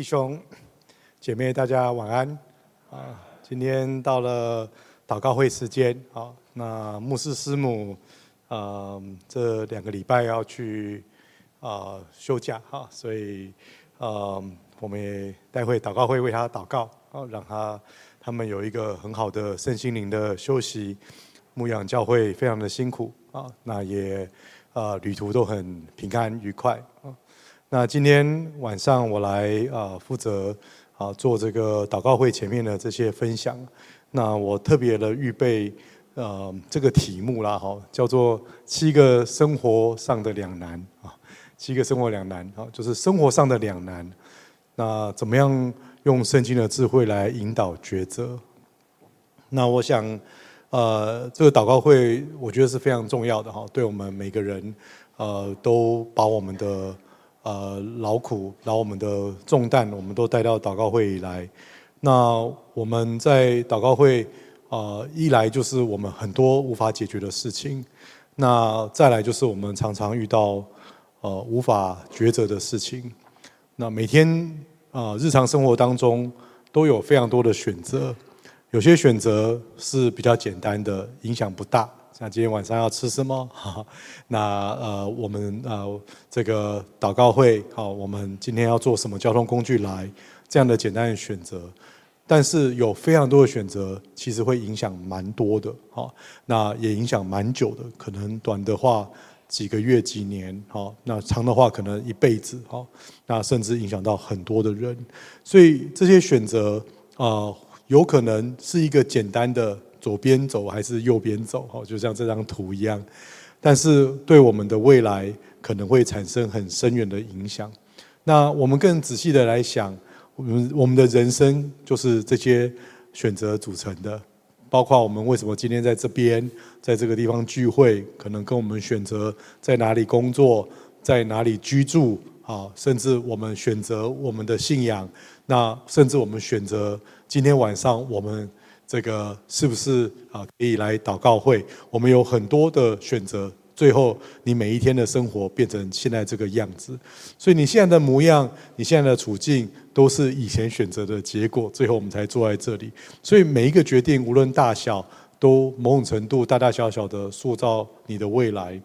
弟兄姐妹，大家晚安啊！今天到了祷告会时间啊，那牧师师母啊，这两个礼拜要去啊休假哈，所以啊，我们也待会祷告会为他祷告啊，让他他们有一个很好的身心灵的休息。牧养教会非常的辛苦啊，那也啊旅途都很平安愉快啊。那今天晚上我来啊负责啊做这个祷告会前面的这些分享。那我特别的预备呃这个题目啦哈，叫做七个生活上的两难啊，七个生活两难啊，就是生活上的两难。那怎么样用圣经的智慧来引导抉择？那我想呃这个祷告会我觉得是非常重要的哈，对我们每个人呃都把我们的。呃，劳苦，然后我们的重担，我们都带到祷告会里来。那我们在祷告会，呃，一来就是我们很多无法解决的事情，那再来就是我们常常遇到呃无法抉择的事情。那每天啊，呃，日常生活当中都有非常多的选择，有些选择是比较简单的，影响不大。那今天晚上要吃什么？那呃，我们呃这个祷告会，好，我们今天要坐什么交通工具来？这样的简单的选择，但是有非常多的选择，其实会影响蛮多的，好，那也影响蛮久的，可能短的话几个月、几年，好，那长的话可能一辈子，好，那甚至影响到很多的人，所以这些选择啊、有可能是一个简单的。左边走还是右边走？哈，就像这张图一样，但是对我们的未来可能会产生很深远的影响。那我们更仔细的来想，我们我们的人生就是这些选择组成的，包括我们为什么今天在这边，在这个地方聚会，可能跟我们选择在哪里工作，在哪里居住，啊，甚至我们选择我们的信仰，那甚至我们选择今天晚上我们。这个是不是啊？可以来祷告会？我们有很多的选择，最后你每一天的生活变成现在这个样子。所以你现在的模样，你现在的处境，都是以前选择的结果。最后我们才坐在这里。所以每一个决定，无论大小，都某种程度大大小小的塑造你的未来。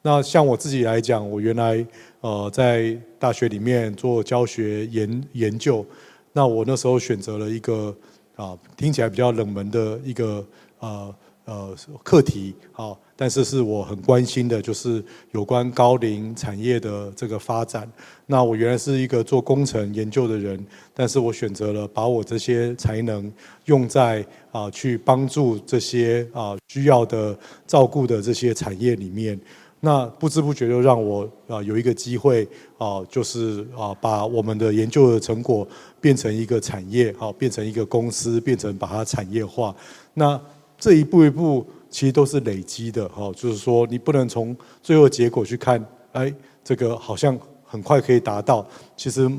那像我自己来讲，我原来呃在大学里面做教学研研究，那我那时候选择了一个。啊，听起来比较冷门的一个呃呃课题，好，但是是我很关心的，就是有关高龄产业的这个发展。那我原来是一个做工程研究的人，但是我选择了把我这些才能用在啊去帮助这些啊需要的照顾的这些产业里面。那不知不觉就让我啊有一个机会啊，就是啊把我们的研究的成果变成一个产业，好，变成一个公司，变成把它产业化。那这一步一步其实都是累积的，哈，就是说你不能从最后结果去看，哎，这个好像很快可以达到，其实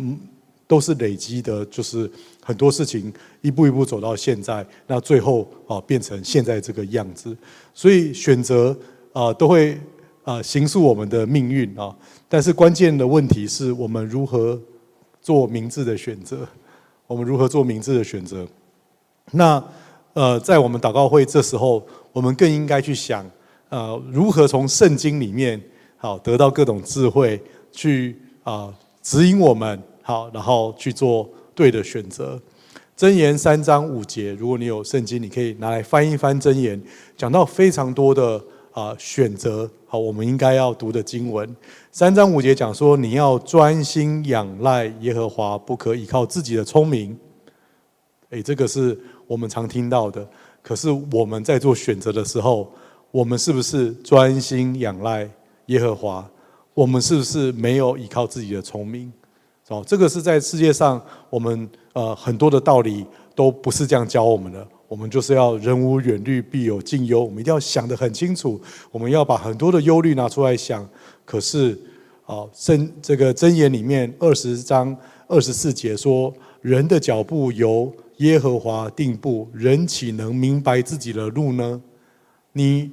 都是累积的，就是很多事情一步一步走到现在，那最后啊变成现在这个样子。所以选择啊都会。啊，形塑我们的命运啊！但是关键的问题是我们如何做明智的选择？我们如何做明智的选择？那呃，在我们祷告会这时候，我们更应该去想，呃，如何从圣经里面好得到各种智慧，去啊指引我们好，然后去做对的选择。箴言三章五节，如果你有圣经，你可以拿来翻一翻箴言，讲到非常多的。啊，选择好，我们应该要读的经文，三章五节讲说，你要专心仰赖耶和华，不可依靠自己的聪明。诶，这个是我们常听到的。可是我们在做选择的时候，我们是不是专心仰赖耶和华？我们是不是没有依靠自己的聪明？哦，这个是在世界上，我们呃很多的道理都不是这样教我们的。我们就是要人无远虑，必有近忧。我们一定要想得很清楚，我们要把很多的忧虑拿出来想。可是，啊，真这个箴言里面二十章二十四节说：“人的脚步由耶和华定步，人岂能明白自己的路呢？”你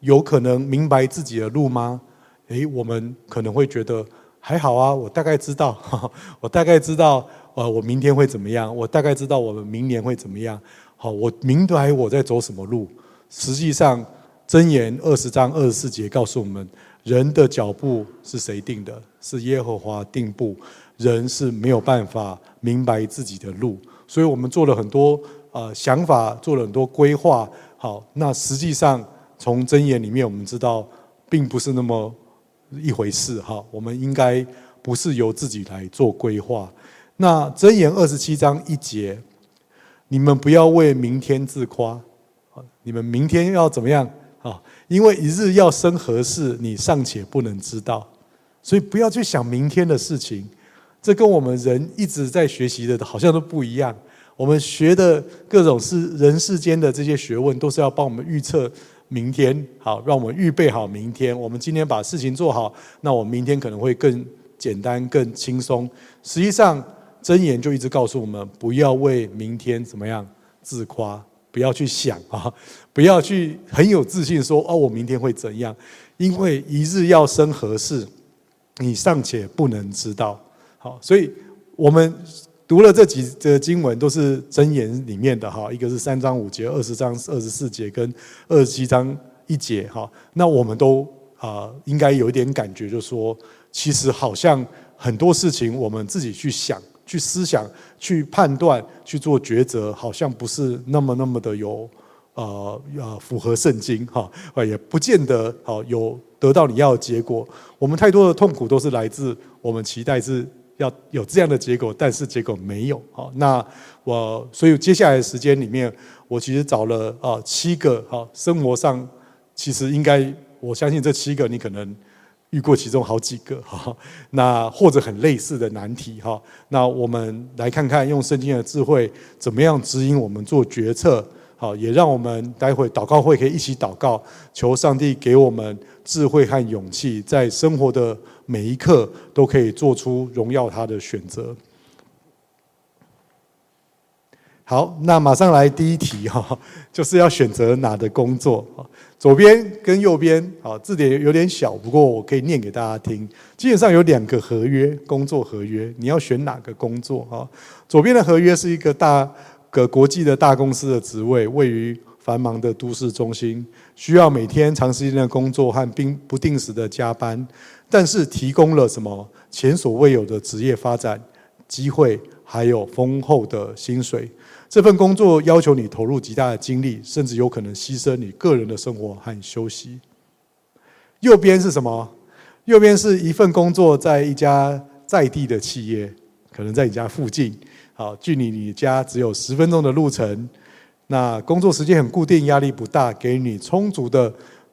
有可能明白自己的路吗？诶，我们可能会觉得还好啊，我大概知道，我大概知道呃，我明天会怎么样？我大概知道我们明年会怎么样。好，我明白我在走什么路。实际上，箴言二十章二十四节告诉我们，人的脚步是谁定的？是耶和华定步。人是没有办法明白自己的路，所以我们做了很多呃想法，做了很多规划。好，那实际上从箴言里面我们知道，并不是那么一回事。哈，我们应该不是由自己来做规划。那箴言二十七章一节，你们不要为明天自夸，你们明天要怎么样啊？因为一日要生何事，你尚且不能知道，所以不要去想明天的事情。这跟我们人一直在学习的好像都不一样。我们学的各种是人世间的这些学问，都是要帮我们预测明天，好，让我们预备好明天。我们今天把事情做好，那我们明天可能会更简单、更轻松。实际上。箴言就一直告诉我们，不要为明天怎么样自夸，不要去想啊，不要去很有自信说哦，我明天会怎样？因为一日要生何事，你尚且不能知道。好，所以我们读了这几个经文，都是箴言里面的哈，一个是三章五节，二十章二十四节跟二十七章一节哈。那我们都啊，应该有一点感觉，就是说，其实好像很多事情我们自己去想。去思想、去判断、去做抉择，好像不是那么那么的有呃呃符合圣经哈，也不见得好有得到你要的结果。我们太多的痛苦都是来自我们期待是要有这样的结果，但是结果没有。好，那我所以接下来的时间里面，我其实找了啊七个哈，生活上其实应该我相信这七个你可能。遇过其中好几个哈，那或者很类似的难题哈，那我们来看看用圣经的智慧怎么样指引我们做决策，好，也让我们待会祷告会可以一起祷告，求上帝给我们智慧和勇气，在生活的每一刻都可以做出荣耀他的选择。好，那马上来第一题哈，就是要选择哪的工作。左边跟右边，啊，字典有点小，不过我可以念给大家听。基本上有两个合约，工作合约，你要选哪个工作啊？左边的合约是一个大个国际的大公司的职位，位于繁忙的都市中心，需要每天长时间的工作和并不定时的加班，但是提供了什么前所未有的职业发展机会，还有丰厚的薪水。这份工作要求你投入极大的精力，甚至有可能牺牲你个人的生活和休息。右边是什么？右边是一份工作，在一家在地的企业，可能在你家附近，好，距离你家只有十分钟的路程。那工作时间很固定，压力不大，给你充足的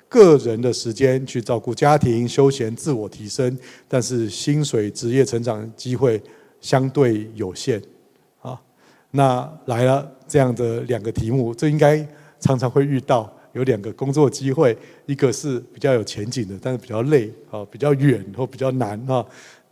个人的时间去照顾家庭、休闲、自我提升，但是薪水、职业成长机会相对有限。那来了这样的两个题目，这应该常常会遇到。有两个工作机会，一个是比较有前景的，但是比较累啊，比较远或比较难啊。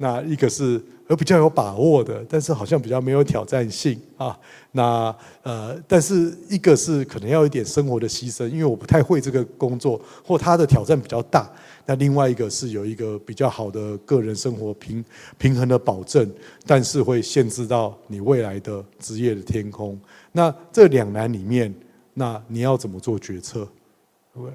那一个是而比较有把握的，但是好像比较没有挑战性啊。那呃，但是一个是可能要一点生活的牺牲，因为我不太会这个工作，或它的挑战比较大。那另外一个是有一个比较好的个人生活平平衡的保证，但是会限制到你未来的职业的天空。那这两难里面，那你要怎么做决策？对不对？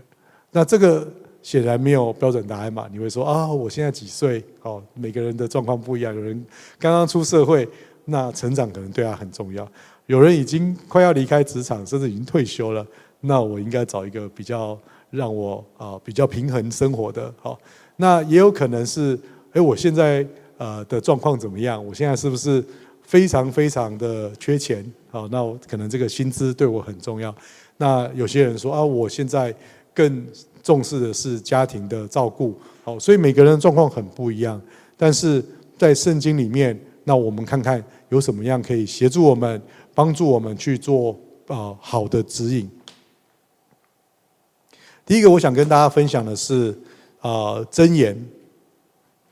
那这个显然没有标准答案嘛。你会说啊，我现在几岁？哦，每个人的状况不一样。有人刚刚出社会，那成长可能对他很重要；有人已经快要离开职场，甚至已经退休了，那我应该找一个比较。让我啊比较平衡生活的，好，那也有可能是，哎，我现在呃的状况怎么样？我现在是不是非常非常的缺钱？好，那我可能这个薪资对我很重要。那有些人说啊，我现在更重视的是家庭的照顾。好，所以每个人的状况很不一样。但是在圣经里面，那我们看看有什么样可以协助我们、帮助我们去做啊好的指引。第一个，我想跟大家分享的是，啊，箴言，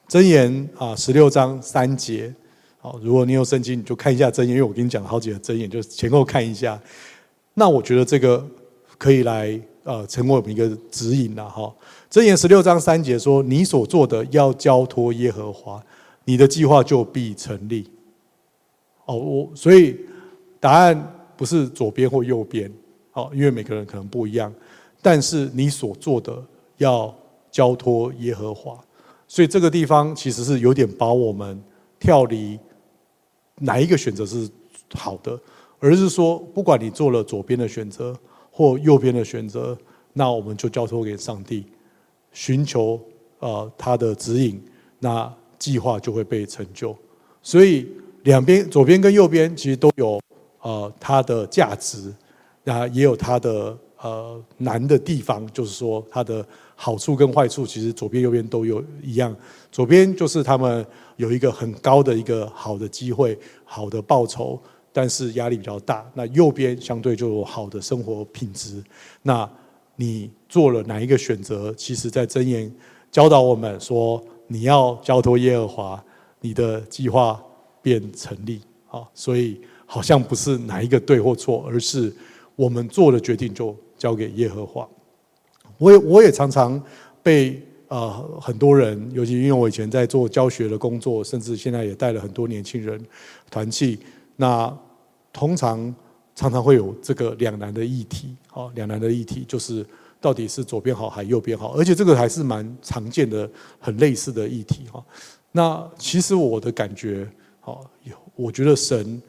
箴言啊，十六章三节。好，如果你有圣经，你就看一下箴言，因为我跟你讲了好几个箴言，就前后看一下。那我觉得这个可以来呃成为我们一个指引了哈。箴言十六章三节说：“你所做的要交托耶和华，你的计划就必成立。”哦，我所以答案不是左边或右边，好，因为每个人可能不一样，但是你所做的要交托耶和华，所以这个地方其实是有点把我们跳离哪一个选择是好的，而是说，不管你做了左边的选择或右边的选择，那我们就交托给上帝，寻求呃他的指引，那计划就会被成就，所以。两边左边跟右边其实都有呃它的价值，那也有它的呃难的地方，就是说它的好处跟坏处，其实左边右边都有一样。左边就是他们有一个很高的一个好的机会、好的报酬，但是压力比较大。那右边相对就有好的生活品质。那你做了哪一个选择？其实在箴言教导我们说，你要交托耶和华，你的计划。便成立啊，所以好像不是哪一个对或错，而是我们做的决定就交给耶和华。我也我也常常被呃很多人，尤其因为我以前在做教学的工作，甚至现在也带了很多年轻人团契，那通常常常会有这个两难的议题啊，两难的议题就是到底是左边好还是右边好，而且这个还是蛮常见的、很类似的议题哈。那其实我的感觉。好，我觉得神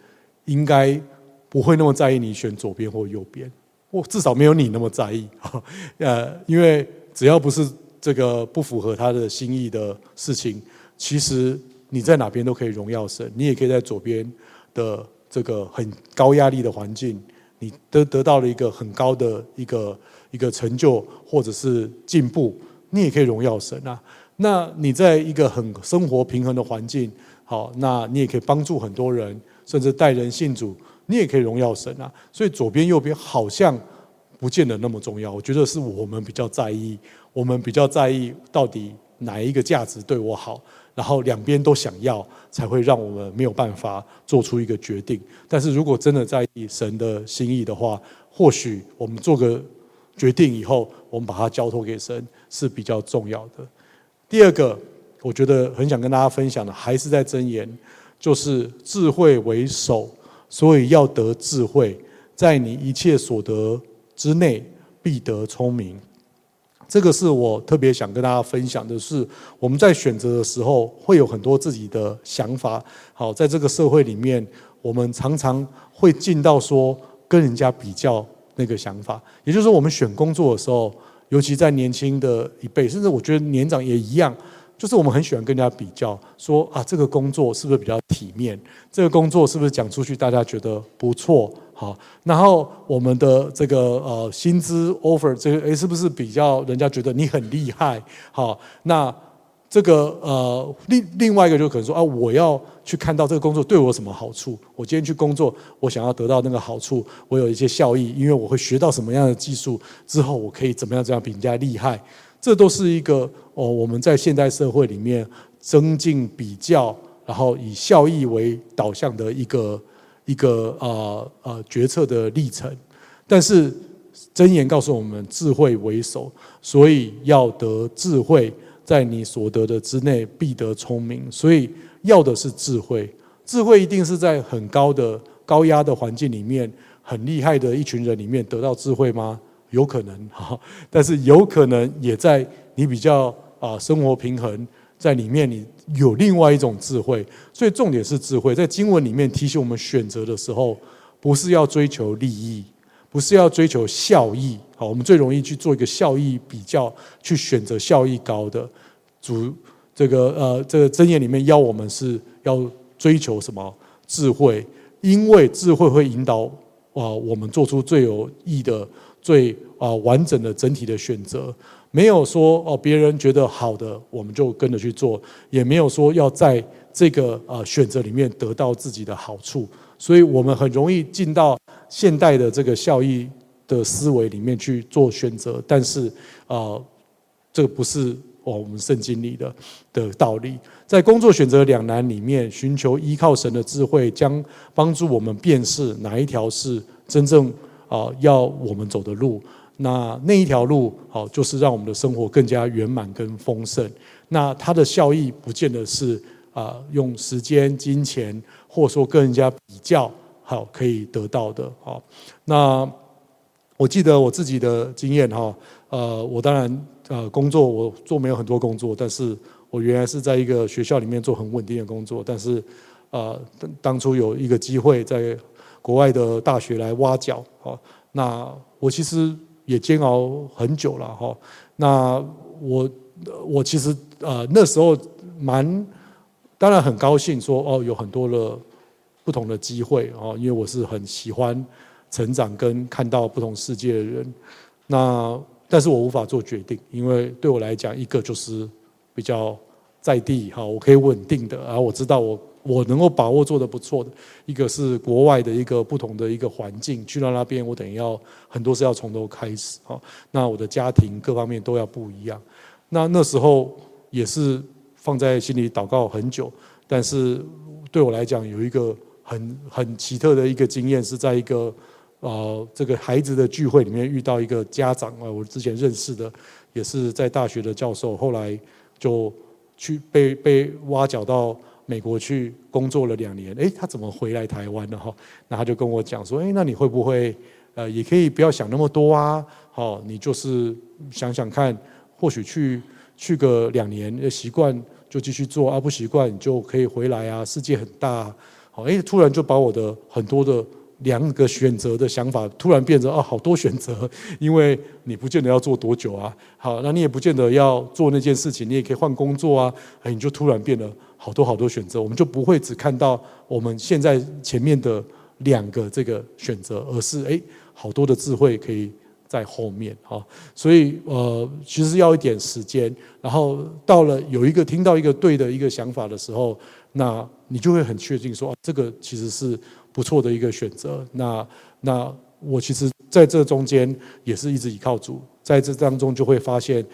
应该不会那么在意你选左边或右边，或至少没有你那么在意。呃，因为只要不是这个不符合他的心意的事情，其实你在哪边都可以荣耀神。你也可以在左边的这个很高压力的环境，你得得到了一个很高的一个一个成就或者是进步，你也可以荣耀神啊。那你在一个很生活平衡的环境。好，那你也可以帮助很多人，甚至带人信主，你也可以荣耀神啊。所以左边右边好像不见得那么重要。我觉得是我们比较在意，我们比较在意到底哪一个价值对我好，然后两边都想要，才会让我们没有办法做出一个决定。但是如果真的在意神的心意的话，或许我们做个决定以后，我们把它交托给神是比较重要的。第二个。我觉得很想跟大家分享的，还是在箴言，就是智慧为首，所以要得智慧，在你一切所得之内必得聪明。这个是我特别想跟大家分享的是，我们在选择的时候会有很多自己的想法。好，在这个社会里面，我们常常会进到说跟人家比较那个想法，也就是说，我们选工作的时候，尤其在年轻的一辈，甚至我觉得年长也一样。就是我们很喜欢跟人家比较，说啊，这个工作是不是比较体面？这个工作是不是讲出去大家觉得不错？好，然后我们的这个呃薪资 offer 这个诶是不是比较人家觉得你很厉害？好，那这个呃另另外一个就可能说啊，我要去看到这个工作对我有什么好处？我今天去工作，我想要得到那个好处，我有一些效益，因为我会学到什么样的技术之后，我可以怎么样怎样比人家厉害？这都是一个哦，我们在现代社会里面增进比较，然后以效益为导向的一个一个呃呃决策的历程。但是箴言告诉我们，智慧为首，所以要得智慧，在你所得的之内必得聪明。所以要的是智慧，智慧一定是在很高的高压的环境里面，很厉害的一群人里面得到智慧吗？有可能 哈，但是有可能也在你比较啊生活平衡在里面，你有另外一种智慧。所以重点是智慧，在经文里面提醒我们选择的时候，不是要追求利益，不是要追求效益。好，我们最容易去做一个效益比较，去选择效益高的。主这个呃这个箴言里面要我们是要追求什么智慧？因为智慧会引导啊我们做出最有益的。最啊完整的整体的选择，没有说哦别人觉得好的我们就跟着去做，也没有说要在这个啊选择里面得到自己的好处，所以我们很容易进到现代的这个效益的思维里面去做选择，但是啊这个不是哦我们圣经里的的道理，在工作选择两难里面，寻求依靠神的智慧，将帮助我们辨识哪一条是真正。啊，要我们走的路，那那一条路，好，就是让我们的生活更加圆满跟丰盛。那它的效益不见得是啊用时间、金钱，或者说跟人家比较好可以得到的。好，那我记得我自己的经验哈，呃，我当然呃工作我做没有很多工作，但是我原来是在一个学校里面做很稳定的工作，但是呃当初有一个机会在国外的大学来挖角，好，那我其实也煎熬很久了哈，那我。我其实呃那时候蛮当然很高兴说哦有很多的不同的机会哦，因为我是很喜欢成长跟看到不同世界的人。那但是我无法做决定，因为对我来讲，一个就是比较在地哈，我可以稳定的，然后我知道我我能够把握做得不错的。一个是国外的一个不同的一个环境，去到那边我等于要很多是要从头开始啊。那我的家庭各方面都要不一样。那那时候也是放在心里祷告很久，但是对我来讲有一个很很奇特的一个经验，是在一个呃这个孩子的聚会里面遇到一个家长啊，我之前认识的，也是在大学的教授，后来就去被被挖角到美国去工作了两年，诶，他怎么回来台湾了哈？那他就跟我讲说，诶，那你会不会呃也可以不要想那么多啊？好，你就是想想看。或许去去个两年，习惯就继续做啊，不习惯就可以回来啊。世界很大，好，哎，突然就把我的很多的两个选择的想法突然变成啊，好多选择，因为你不见得要做多久啊，好，那你也不见得要做那件事情，你也可以换工作啊，哎，你就突然变了好多好多选择，我们就不会只看到我们现在前面的两个这个选择，而是哎，好多的智慧可以。在后面哈，所以呃，其实要一点时间，然后到了有一个听到一个对的一个想法的时候，那你就会很确定说，这个其实是不错的一个选择。那那我其实在这中间也是一直依靠主，在这当中就会发现，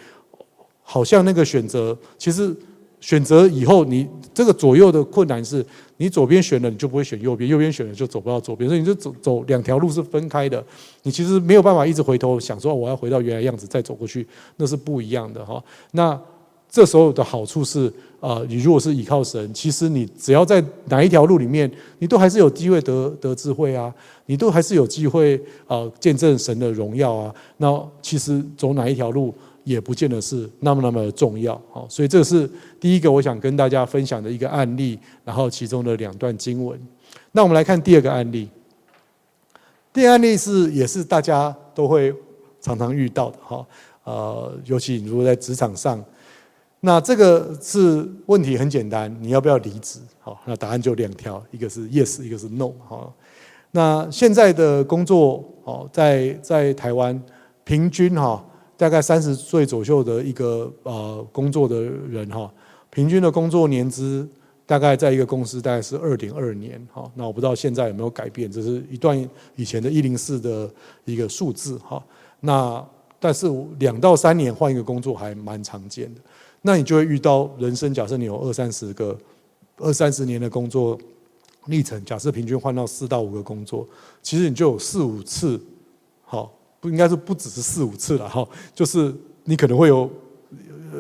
好像那个选择其实。选择以后，你这个左右的困难是，你左边选了，你就不会选右边；右边选了，就走不到左边。所以你就走走两条路是分开的，你其实没有办法一直回头想说我要回到原来样子再走过去，那是不一样的哈。那这时候的好处是，啊，你如果是倚靠神，其实你只要在哪一条路里面，你都还是有机会得得智慧啊，你都还是有机会啊见证神的荣耀啊。那其实走哪一条路？也不见得是那么那么的重要，好，所以这是第一个我想跟大家分享的一个案例，然后其中的两段经文。那我们来看第二个案例，第二案例是也是大家都会常常遇到的，哈，呃，尤其如果在职场上，那这个是问题很简单，你要不要离职？好，那答案就两条，一个是 yes，一个是 no，好，那现在的工作，哦，在在台湾平均哈。大概三十岁左右的一个呃工作的人哈，平均的工作年资大概在一个公司大概是二点二年哈。那我不知道现在有没有改变，这是一段以前的一零四的一个数字哈。那但是两到三年换一个工作还蛮常见的。那你就会遇到人生，假设你有二三十个二三十年的工作历程，假设平均换到四到五个工作，其实你就有四五次好。不应该是不只是四五次了哈，就是你可能会有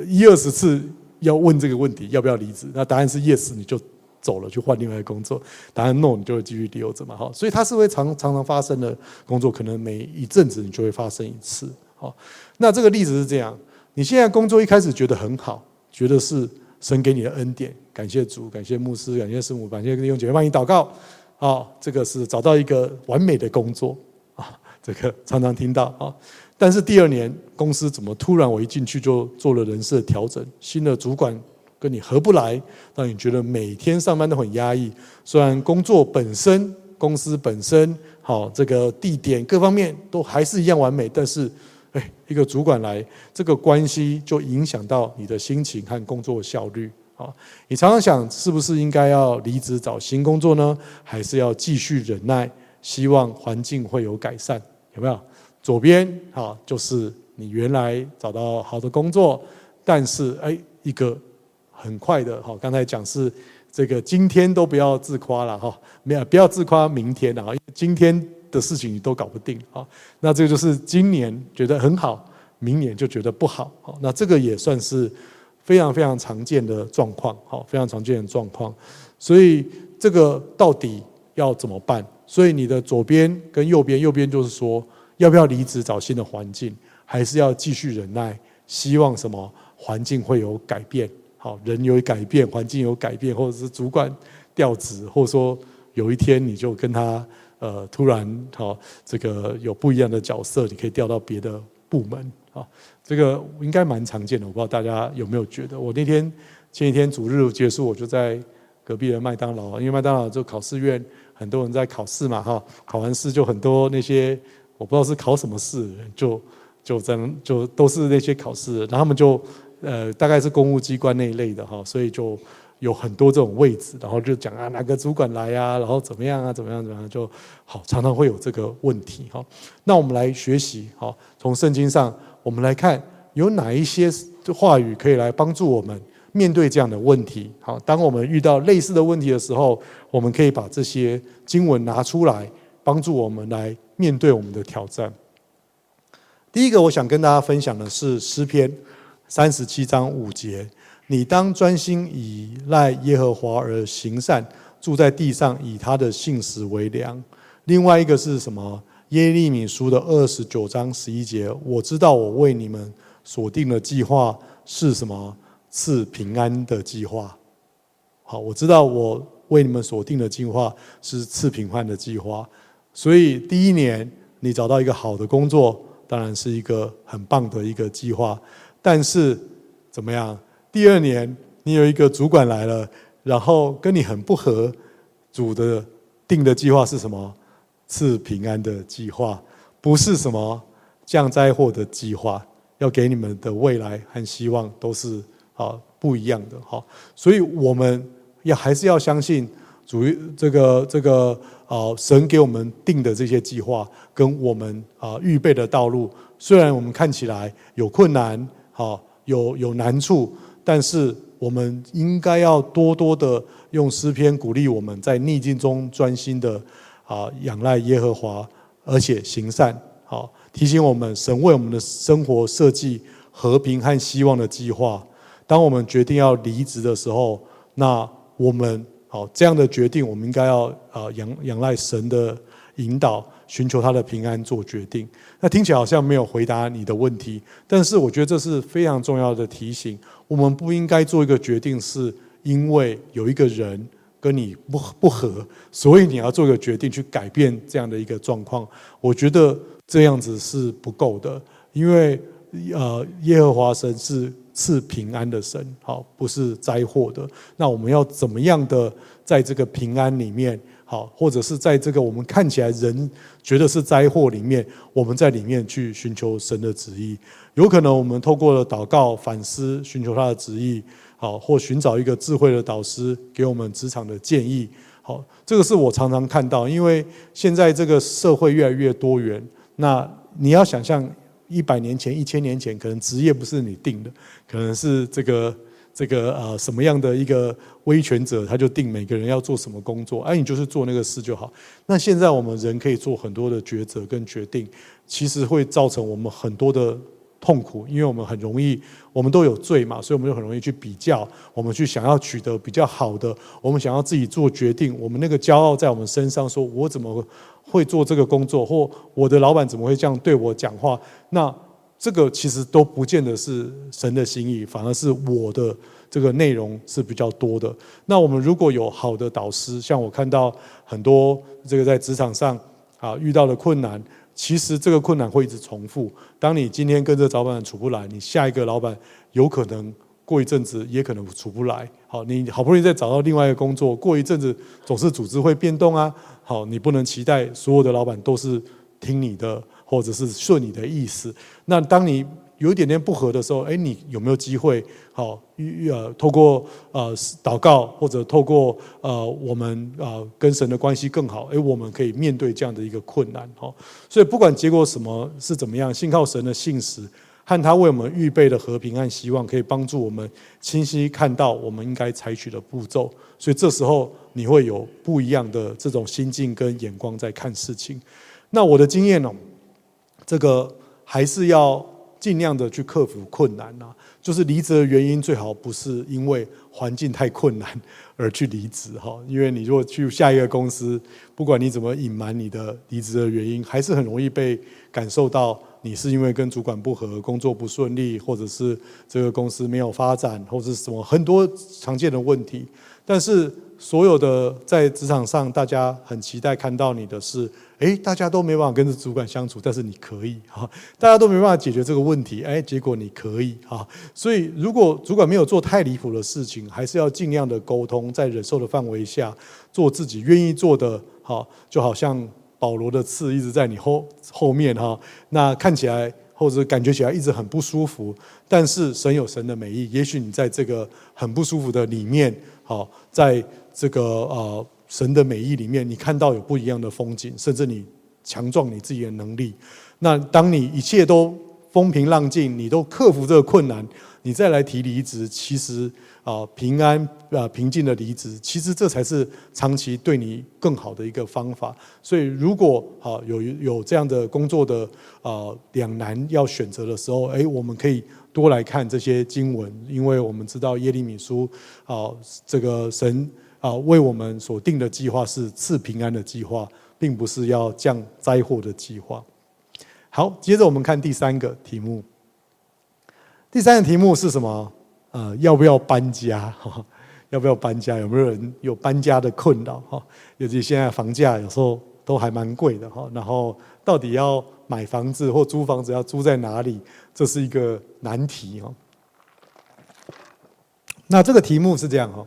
一二十次要问这个问题，要不要离职？那答案是 yes，你就走了去换另外一个工作；答案 no，你就会继续留着嘛哈。所以它是会常常常发生的工作，可能每一阵子你就会发生一次。好，那这个例子是这样：你现在工作一开始觉得很好，觉得是神给你的恩典，感谢主，感谢牧师，感谢师母，感谢弟兄姐妹帮你祷告。好，这个是找到一个完美的工作啊。这个常常听到啊，但是第二年公司怎么突然我一进去就做了人事的调整，新的主管跟你合不来，让你觉得每天上班都很压抑。虽然工作本身、公司本身好，这个地点各方面都还是一样完美，但是哎，一个主管来，这个关系就影响到你的心情和工作效率啊。你常常想，是不是应该要离职找新工作呢？还是要继续忍耐，希望环境会有改善？有没有？左边好，就是你原来找到好的工作，但是哎，一个很快的哈，刚才讲是这个今天都不要自夸了哈，没有不要自夸明天了，因为今天的事情你都搞不定啊。那这个就是今年觉得很好，明年就觉得不好。那这个也算是非常非常常见的状况，好，非常常见的状况。所以这个到底要怎么办？所以你的左边跟右边，右边就是说要不要离职找新的环境，还是要继续忍耐，希望什么环境会有改变？好，人有改变，环境有改变，或者是主管调职，或者说有一天你就跟他呃突然好这个有不一样的角色，你可以调到别的部门啊。这个应该蛮常见的，我不知道大家有没有觉得？我那天前几天主日结束，我就在隔壁的麦当劳，因为麦当劳就考试院，很多人在考试嘛，哈，考完试就很多那些我不知道是考什么试，就就在就都是那些考试，然后他们就呃大概是公务机关那一类的哈，所以就有很多这种位置，然后就讲啊哪个主管来呀，然后怎么样啊怎么样怎么样就好，常常会有这个问题哈。那我们来学习好，从圣经上。我们来看有哪一些话语可以来帮助我们面对这样的问题。好，当我们遇到类似的问题的时候，我们可以把这些经文拿出来，帮助我们来面对我们的挑战。第一个，我想跟大家分享的是诗篇三十七章五节：“你当专心倚赖耶和华而行善，住在地上以他的信实为粮。”另外一个是什么？耶利米书的二十九章十一节，我知道我为你们所定的计划是什么？赐平安的计划。好，我知道我为你们所定的计划是赐平安的计划。所以第一年你找到一个好的工作，当然是一个很棒的一个计划。但是怎么样？第二年你有一个主管来了，然后跟你很不合，主的定的计划是什么？赐平安的计划，不是什么降灾祸的计划，要给你们的未来和希望都是啊不一样的哈。所以我们要还是要相信主这个这个啊神给我们定的这些计划，跟我们啊预备的道路，虽然我们看起来有困难，好有有难处，但是我们应该要多多的用诗篇鼓励我们在逆境中专心的。啊，仰赖耶和华，而且行善。好，提醒我们，神为我们的生活设计和平和希望的计划。当我们决定要离职的时候，那我们好这样的决定，我们应该要啊仰仰赖神的引导，寻求他的平安做决定。那听起来好像没有回答你的问题，但是我觉得这是非常重要的提醒。我们不应该做一个决定，是因为有一个人。跟你不不合，所以你要做一个决定去改变这样的一个状况。我觉得这样子是不够的，因为呃，耶和华神是赐平安的神，好，不是灾祸的。那我们要怎么样的在这个平安里面，好，或者是在这个我们看起来人觉得是灾祸里面，我们在里面去寻求神的旨意。有可能我们透过了祷告、反思、寻求他的旨意。好，或寻找一个智慧的导师给我们职场的建议。好，这个是我常常看到，因为现在这个社会越来越多元。那你要想象一百年前、一千年前，可能职业不是你定的，可能是这个这个呃什么样的一个威权者，他就定每个人要做什么工作，哎，你就是做那个事就好。那现在我们人可以做很多的抉择跟决定，其实会造成我们很多的。痛苦，因为我们很容易，我们都有罪嘛，所以我们就很容易去比较，我们去想要取得比较好的，我们想要自己做决定，我们那个骄傲在我们身上，说我怎么会做这个工作，或我的老板怎么会这样对我讲话？那这个其实都不见得是神的心意，反而是我的这个内容是比较多的。那我们如果有好的导师，像我看到很多这个在职场上啊遇到的困难。其实这个困难会一直重复。当你今天跟这老板处不来，你下一个老板有可能过一阵子也可能处不来。好，你好不容易再找到另外一个工作，过一阵子总是组织会变动啊。好，你不能期待所有的老板都是听你的，或者是顺你的意思。那当你有一点点不合的时候，哎，你有没有机会？好，呃，透过呃祷告，或者透过呃我们呃跟神的关系更好，哎，我们可以面对这样的一个困难。哈，所以不管结果什么是怎么样，信靠神的信实和他为我们预备的和平和希望，可以帮助我们清晰看到我们应该采取的步骤。所以这时候你会有不一样的这种心境跟眼光在看事情。那我的经验呢，这个。还是要尽量的去克服困难啊。就是离职的原因最好不是因为环境太困难而去离职哈，因为你如果去下一个公司，不管你怎么隐瞒你的离职的原因，还是很容易被感受到你是因为跟主管不合、工作不顺利，或者是这个公司没有发展，或者是什么很多常见的问题。但是所有的在职场上，大家很期待看到你的是。诶，大家都没办法跟着主管相处，但是你可以哈，大家都没办法解决这个问题，诶，结果你可以哈。所以，如果主管没有做太离谱的事情，还是要尽量的沟通，在忍受的范围下做自己愿意做的。好，就好像保罗的刺一直在你后后面哈，那看起来或者感觉起来一直很不舒服，但是神有神的美意，也许你在这个很不舒服的里面，好，在这个呃。神的美意里面，你看到有不一样的风景，甚至你强壮你自己的能力。那当你一切都风平浪静，你都克服这个困难，你再来提离职，其实啊平安啊平静的离职，其实这才是长期对你更好的一个方法。所以如果啊有有这样的工作的啊两难要选择的时候，哎，我们可以多来看这些经文，因为我们知道耶利米书啊这个神。啊，为我们所定的计划是赐平安的计划，并不是要降灾祸的计划。好，接着我们看第三个题目。第三个题目是什么？呃，要不要搬家？要不要搬家？有没有人有搬家的困扰？哈，尤其现在房价有时候都还蛮贵的哈。然后，到底要买房子或租房子，要租在哪里？这是一个难题哈。那这个题目是这样哈。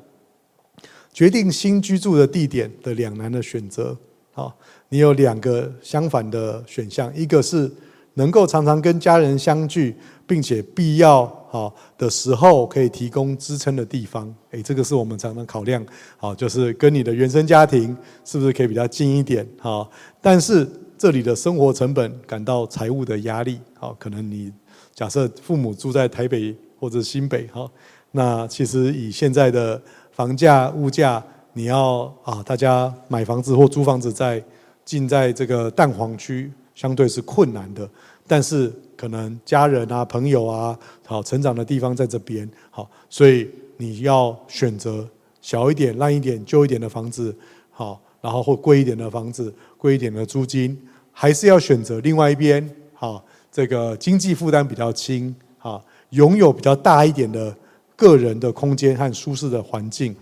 决定新居住的地点的两难的选择，好，你有两个相反的选项，一个是能够常常跟家人相聚，并且必要好的时候可以提供支撑的地方，诶，这个是我们常常考量，好，就是跟你的原生家庭是不是可以比较近一点，好，但是这里的生活成本感到财务的压力，好，可能你假设父母住在台北或者新北，好，那其实以现在的房价、物价，你要啊，大家买房子或租房子在近在这个蛋黄区，相对是困难的。但是可能家人啊、朋友啊，好成长的地方在这边，好，所以你要选择小一点、烂一点、旧一点的房子，好，然后或贵一点的房子、贵一点的租金，还是要选择另外一边，好，这个经济负担比较轻，好，拥有比较大一点的。个人的空间和舒适的环境，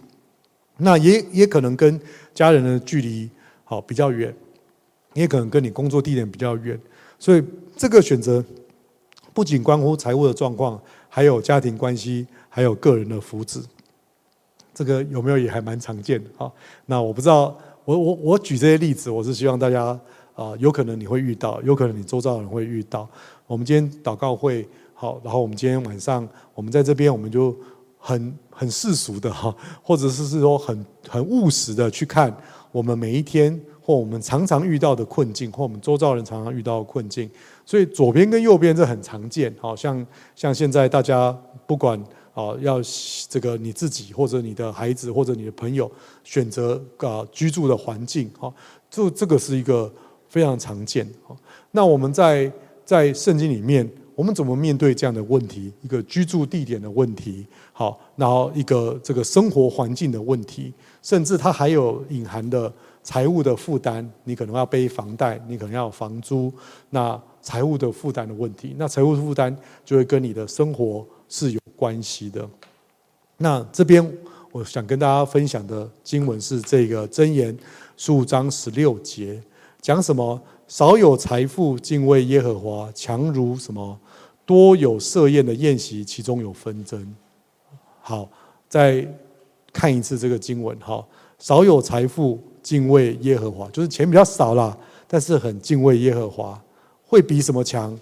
那也也可能跟家人的距离好比较远，也可能跟你工作地点比较远，所以这个选择不仅关乎财务的状况，还有家庭关系，还有个人的福祉。这个有没有也还蛮常见的啊？那我不知道，我我我举这些例子，我是希望大家啊，有可能你会遇到，有可能你周遭的人会遇到。我们今天祷告会。好，然后我们今天晚上，我们在这边，我们就很很世俗的哈，或者是是说很很务实的去看我们每一天或我们常常遇到的困境，或我们周遭人常常遇到的困境。所以左边跟右边这很常见，好像像现在大家不管啊要这个你自己或者你的孩子或者你的朋友选择啊居住的环境，哈，就这个是一个非常常见。那我们在在圣经里面。我们怎么面对这样的问题？一个居住地点的问题，好，然后一个这个生活环境的问题，甚至它还有隐含的财务的负担。你可能要背房贷，你可能要房租，那财务的负担的问题，那财务负担就会跟你的生活是有关系的。那这边我想跟大家分享的经文是这个箴言十五章十六节，讲什么？少有财富，敬畏耶和华，强如什么？多有设宴的宴席，其中有纷争。好，再看一次这个经文。好，少有财富，敬畏耶和华，就是钱比较少啦，但是很敬畏耶和华，会比什么强？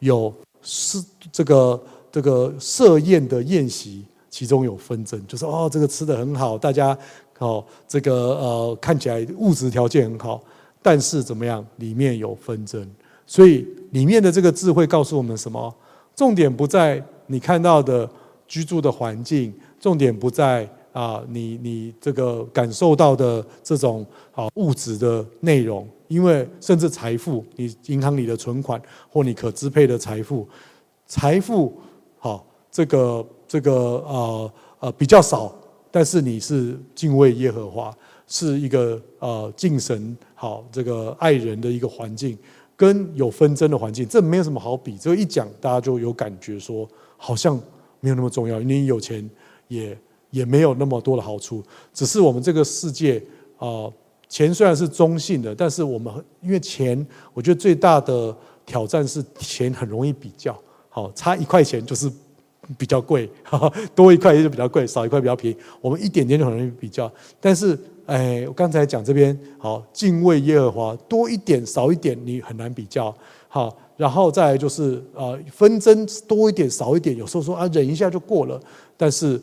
有是这个这个设宴的宴席，其中有纷争，就是哦，这个吃得很好，大家哦，这个呃看起来物质条件很好。但是怎么样？里面有纷争，所以里面的这个智慧告诉我们什么？重点不在你看到的居住的环境，重点不在啊，你你这个感受到的这种啊物质的内容，因为甚至财富，你银行里的存款或你可支配的财富，财富好，这个这个呃呃比较少，但是你是敬畏耶和华，是一个呃敬神好这个爱人的一个环境，跟有纷争的环境，这没有什么好比。这一讲大家就有感觉说，好像没有那么重要，你有钱也也没有那么多的好处，只是我们这个世界啊。呃钱虽然是中性的，但是我们因为钱，我觉得最大的挑战是钱很容易比较，好，差一块钱就是比较贵，多一块也就比较贵，少一块比较便宜。我们一点点就很容易比较，但是，哎，我刚才讲这边，好，敬畏耶和华，多一点少一点你很难比较，好，然后再来就是呃纷争多一点少一点，有时候说啊忍一下就过了，但是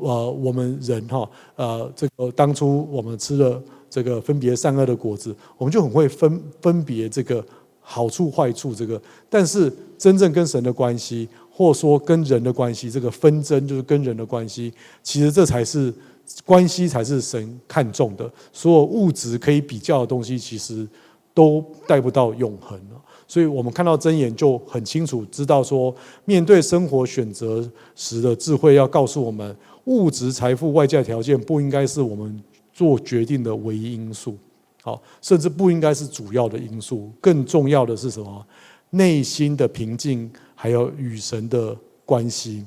呃我们人哈呃这个当初我们吃了。这个分别善恶的果子，我们就很会分分别这个好处坏处。这个，但是真正跟神的关系，或说跟人的关系，这个纷争就是跟人的关系。其实这才是关系，才是神看重的。所有物质可以比较的东西，其实都带不到永恒。所以我们看到真言就很清楚，知道说面对生活选择时的智慧，要告诉我们，物质财富外在条件不应该是我们。做决定的唯一因素，好，甚至不应该是主要的因素。更重要的是什么？内心的平静，还有与神的关系。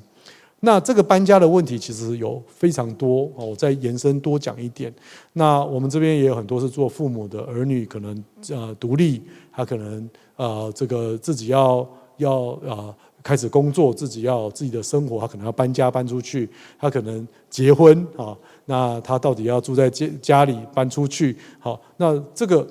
那这个搬家的问题其实有非常多，我再延伸多讲一点。那我们这边也有很多是做父母的儿女，可能呃独立，他可能呃这个自己要要呃。开始工作，自己要自己的生活，他可能要搬家搬出去，他可能结婚啊，那他到底要住在家家里搬出去？好，那这个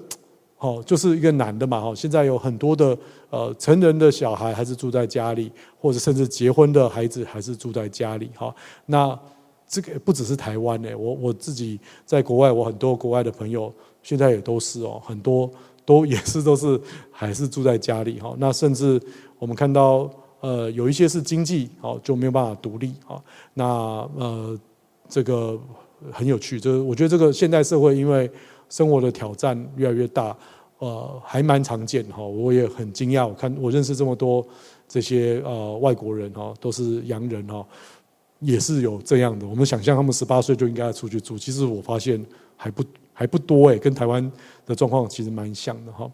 哦就是一个男的嘛。哈，现在有很多的呃成人的小孩还是住在家里，或者甚至结婚的孩子还是住在家里。哈，那这个不只是台湾呢，我我自己在国外，我很多国外的朋友现在也都是哦，很多都也是都是 还是住在家里。哈，那甚至我们看到。呃，有一些是经济好就没有办法独立啊。那呃，这个很有趣，就是我觉得这个现代社会因为生活的挑战越来越大，呃，还蛮常见哈。我也很惊讶，我看我认识这么多这些呃外国人哈，都是洋人哈，也是有这样的。我们想象他们十八岁就应该要出去住，其实我发现还不还不多诶，跟台湾的状况其实蛮像的哈。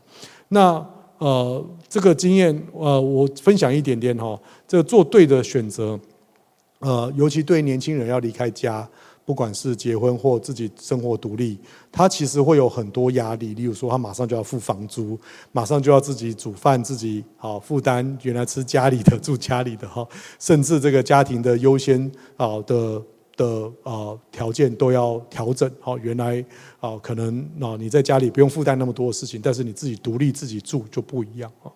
那。呃，这个经验，呃，我分享一点点哈。这个做对的选择，呃，尤其对年轻人要离开家，不管是结婚或自己生活独立，他其实会有很多压力。例如说，他马上就要付房租，马上就要自己煮饭，自己好负担原来吃家里的、住家里的哈，甚至这个家庭的优先啊的。的啊条件都要调整好，原来啊可能啊你在家里不用负担那么多的事情，但是你自己独立自己住就不一样啊。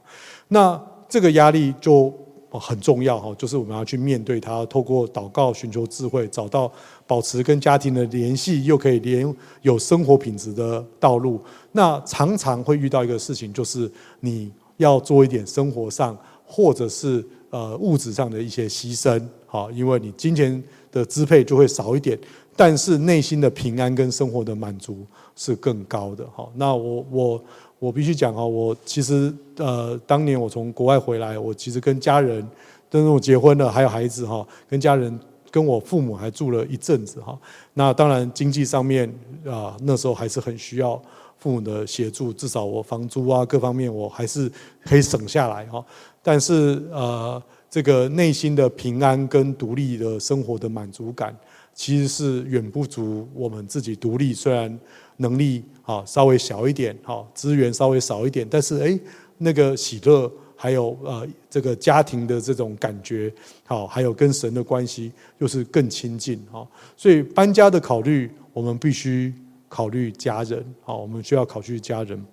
那这个压力就很重要哈，就是我们要去面对它，透过祷告寻求智慧，找到保持跟家庭的联系，又可以连有生活品质的道路。那常常会遇到一个事情，就是你要做一点生活上或者是呃物质上的一些牺牲，好，因为你金钱。的支配就会少一点，但是内心的平安跟生活的满足是更高的。好，那我我我必须讲哈，我其实呃当年我从国外回来，我其实跟家人，但是我结婚了，还有孩子哈，跟家人跟我父母还住了一阵子哈。那当然经济上面啊，那时候还是很需要父母的协助，至少我房租啊各方面我还是可以省下来哈。但是呃。这个内心的平安跟独立的生活的满足感，其实是远不足我们自己独立。虽然能力啊稍微小一点，哈资源稍微少一点，但是哎，那个喜乐还有呃这个家庭的这种感觉，好，还有跟神的关系又是更亲近哈。所以搬家的考虑，我们必须考虑家人，好，我们需要考虑家人。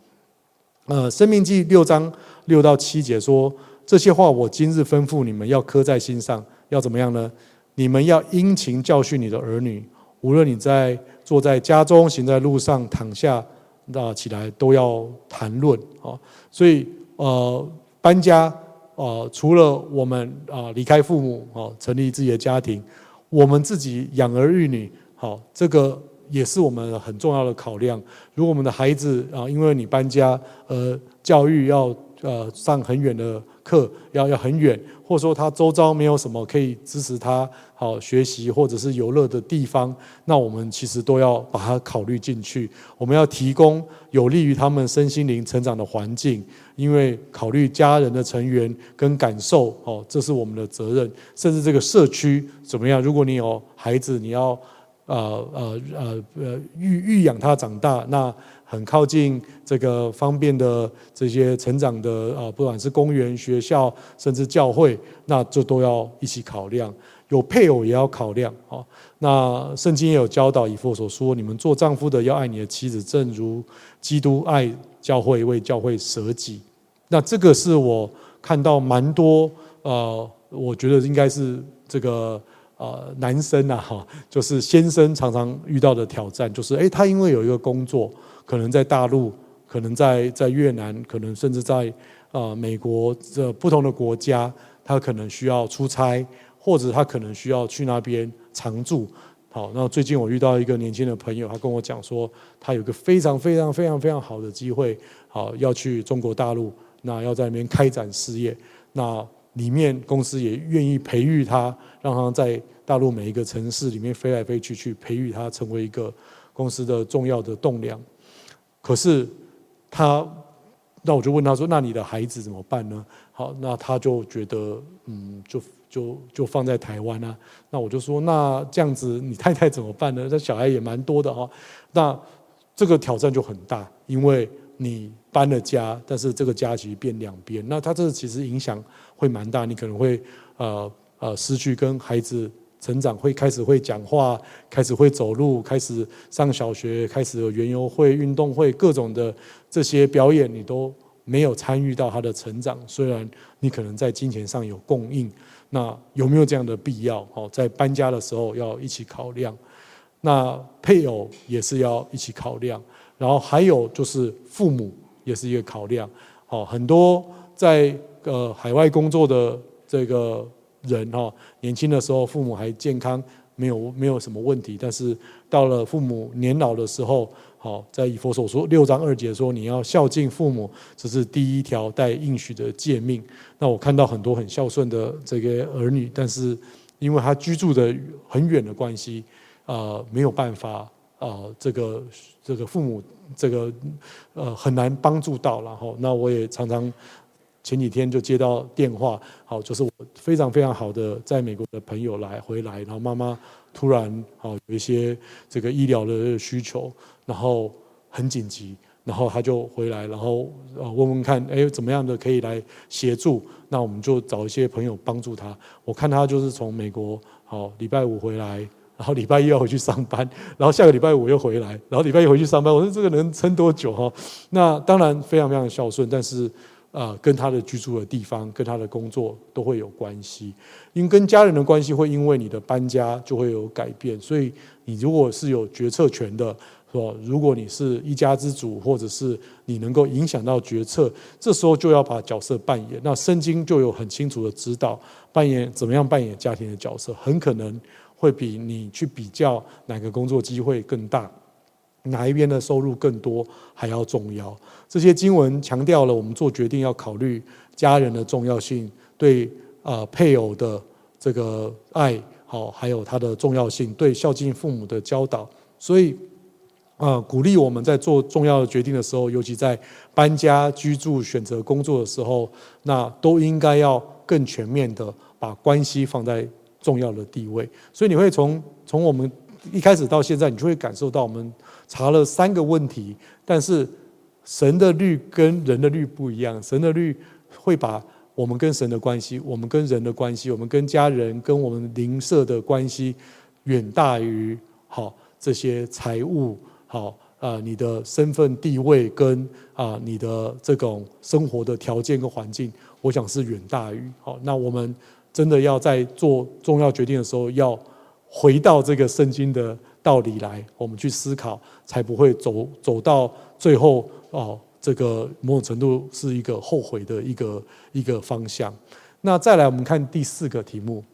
呃，生命记六章六到七节说。这些话我今日吩咐你们要刻在心上，要怎么样呢？你们要殷勤教训你的儿女，无论你在坐在家中、行在路上、躺下那起来，都要谈论啊。所以呃，搬家呃，除了我们啊离开父母啊，成立自己的家庭，我们自己养儿育女，好，这个也是我们很重要的考量。如果我们的孩子啊，因为你搬家，呃，教育要。呃，上很远的课要要很远，或者说他周遭没有什么可以支持他好学习或者是游乐的地方，那我们其实都要把它考虑进去。我们要提供有利于他们身心灵成长的环境，因为考虑家人的成员跟感受，哦，这是我们的责任。甚至这个社区怎么样？如果你有孩子，你要呃呃呃呃育育养他长大，那。很靠近这个方便的这些成长的啊，不管是公园、学校，甚至教会，那这都要一起考量。有配偶也要考量啊。那圣经也有教导，以弗所说：你们做丈夫的要爱你的妻子，正如基督爱教会，为教会舍己。那这个是我看到蛮多呃，我觉得应该是这个呃男生啊哈，就是先生常常遇到的挑战，就是诶，他因为有一个工作。可能在大陆，可能在在越南，可能甚至在、呃、美国这不同的国家，他可能需要出差，或者他可能需要去那边常住。好，那最近我遇到一个年轻的朋友，他跟我讲说，他有个非常非常非常非常好的机会，好要去中国大陆，那要在那边开展事业，那里面公司也愿意培育他，让他在大陆每一个城市里面飞来飞去，去培育他成为一个公司的重要的栋梁。可是他，那我就问他说：“那你的孩子怎么办呢？”好，那他就觉得，嗯，就就就放在台湾啊。那我就说：“那这样子，你太太怎么办呢？这小孩也蛮多的哈。那这个挑战就很大，因为你搬了家，但是这个家其实变两边，那他这其实影响会蛮大，你可能会呃呃失去跟孩子。成长会开始会讲话，开始会走路，开始上小学，开始有园游会、运动会，各种的这些表演，你都没有参与到他的成长。虽然你可能在金钱上有供应，那有没有这样的必要？哦，在搬家的时候要一起考量。那配偶也是要一起考量，然后还有就是父母也是一个考量。哦，很多在呃海外工作的这个。人哈，年轻的时候父母还健康，没有没有什么问题。但是到了父母年老的时候，好，在以佛所说六章二节说，你要孝敬父母，这是第一条带应许的诫命。那我看到很多很孝顺的这个儿女，但是因为他居住的很远的关系，啊，没有办法啊，这个这个父母这个呃很难帮助到。然后，那我也常常。前几天就接到电话，好，就是我非常非常好的在美国的朋友来回来，然后妈妈突然好有一些这个医疗的需求，然后很紧急，然后他就回来，然后呃问问看，哎，怎么样的可以来协助？那我们就找一些朋友帮助他。我看他就是从美国好礼拜五回来，然后礼拜一要回去上班，然后下个礼拜五又回来，然后礼拜一回去上班。我说这个能撑多久哈？那当然非常非常孝顺，但是。啊，跟他的居住的地方，跟他的工作都会有关系，因为跟家人的关系会因为你的搬家就会有改变，所以你如果是有决策权的，是吧？如果你是一家之主，或者是你能够影响到决策，这时候就要把角色扮演。那圣经就有很清楚的指导，扮演怎么样扮演家庭的角色，很可能会比你去比较哪个工作机会更大。哪一边的收入更多还要重要？这些经文强调了我们做决定要考虑家人的重要性，对啊配偶的这个爱好，还有他的重要性，对孝敬父母的教导。所以啊，鼓励我们在做重要的决定的时候，尤其在搬家、居住、选择工作的时候，那都应该要更全面的把关系放在重要的地位。所以你会从从我们一开始到现在，你就会感受到我们。查了三个问题，但是神的律跟人的律不一样。神的律会把我们跟神的关系、我们跟人的关系、我们跟家人、跟我们邻舍的关系，远大于好这些财务好啊，你的身份地位跟啊你的这种生活的条件跟环境，我想是远大于好。那我们真的要在做重要决定的时候，要回到这个圣经的。道理来，我们去思考，才不会走走到最后哦。这个某种程度是一个后悔的一个一个方向。那再来，我们看第四个题目。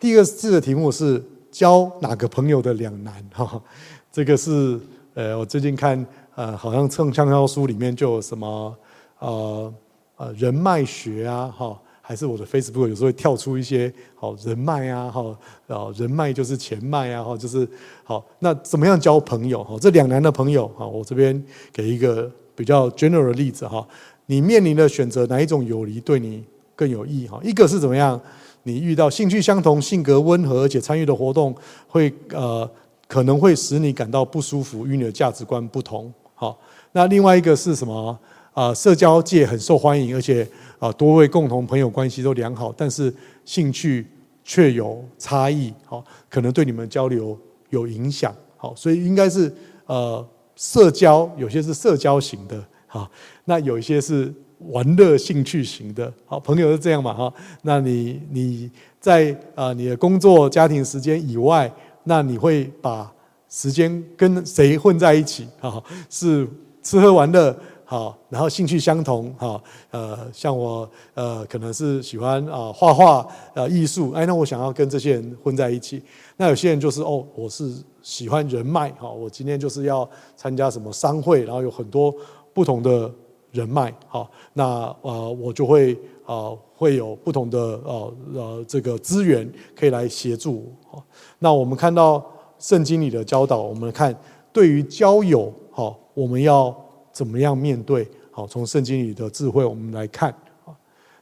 第二个四个题目是交哪个朋友的两难哈。这个是呃，我最近看呃，好像畅销书里面就有什么呃呃人脉学啊，哈，还是我的 Facebook 有时候会跳出一些好人脉啊，哈，啊人脉就是钱脉啊，哈，就是好，那怎么样交朋友？哈，这两难的朋友，哈，我这边给一个比较 general 的例子哈，你面临的选择哪一种友谊对你更有益？哈，一个是怎么样？你遇到兴趣相同、性格温和，而且参与的活动会呃可能会使你感到不舒服，与你的价值观不同。好，那另外一个是什么？啊，社交界很受欢迎，而且啊多位共同朋友关系都良好，但是兴趣却有差异。好，可能对你们交流有影响。好，所以应该是呃社交，有些是社交型的。哈，那有一些是。玩乐兴趣型的好朋友是这样嘛哈？那你你在啊你的工作家庭时间以外，那你会把时间跟谁混在一起啊？是吃喝玩乐好，然后兴趣相同哈？呃，像我呃可能是喜欢啊画画呃艺术，哎，那我想要跟这些人混在一起。那有些人就是哦，我是喜欢人脉哈，我今天就是要参加什么商会，然后有很多不同的。人脉好，那呃我就会啊会有不同的呃呃这个资源可以来协助好。那我们看到圣经里的教导，我们看对于交友好，我们要怎么样面对好？从圣经里的智慧，我们来看啊。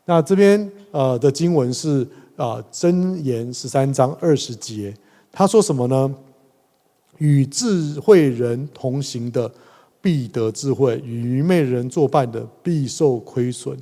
那这边呃的经文是啊箴言十三章二十节，他说什么呢？与智慧人同行的。必得智慧，与愚昧人作伴的必受亏损。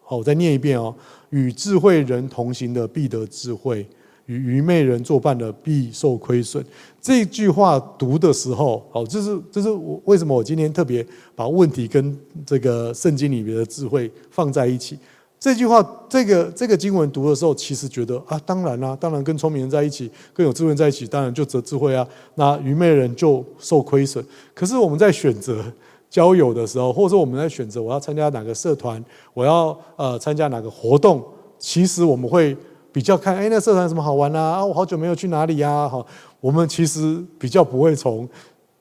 好，我再念一遍哦。与智慧人同行的必得智慧，与愚昧人作伴的必受亏损。这句话读的时候，好，这是这是我为什么我今天特别把问题跟这个圣经里面的智慧放在一起。这句话，这个这个经文读的时候，其实觉得啊，当然啦，当然跟聪明人在一起，跟有智慧人在一起，当然就得智慧啊。那愚昧人就受亏损。可是我们在选择交友的时候，或者说我们在选择我要参加哪个社团，我要呃参加哪个活动，其实我们会比较看，哎，那社团有什么好玩啊？啊，我好久没有去哪里呀？好，我们其实比较不会从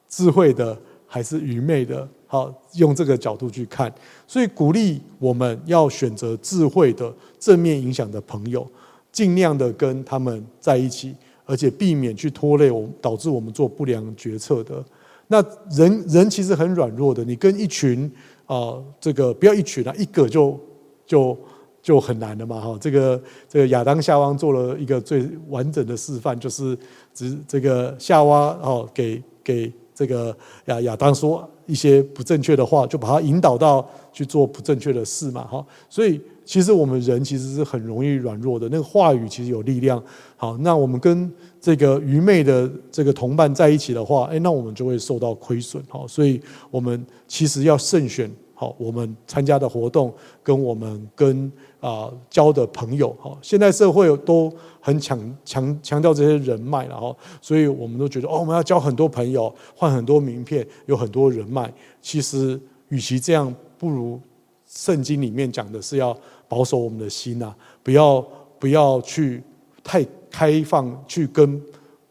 智慧的还是愚昧的。好，用这个角度去看，所以鼓励我们要选择智慧的、正面影响的朋友，尽量的跟他们在一起，而且避免去拖累我，导致我们做不良决策的。那人人其实很软弱的，你跟一群啊、这个不要一群啊，一个就就就很难的嘛。哈，这个这个亚当夏娃做了一个最完整的示范，就是只这个夏娃哦，给给这个亚亚当说。一些不正确的话，就把他引导到去做不正确的事嘛，哈。所以其实我们人其实是很容易软弱的，那个话语其实有力量。好，那我们跟这个愚昧的这个同伴在一起的话，诶，那我们就会受到亏损。好，所以我们其实要慎选。好，我们参加的活动跟我们跟啊交的朋友，好，现在社会都很强强强调这些人脉，然后，所以我们都觉得哦，我们要交很多朋友，换很多名片，有很多人脉。其实，与其这样，不如圣经里面讲的是要保守我们的心呐，不要不要去太开放，去跟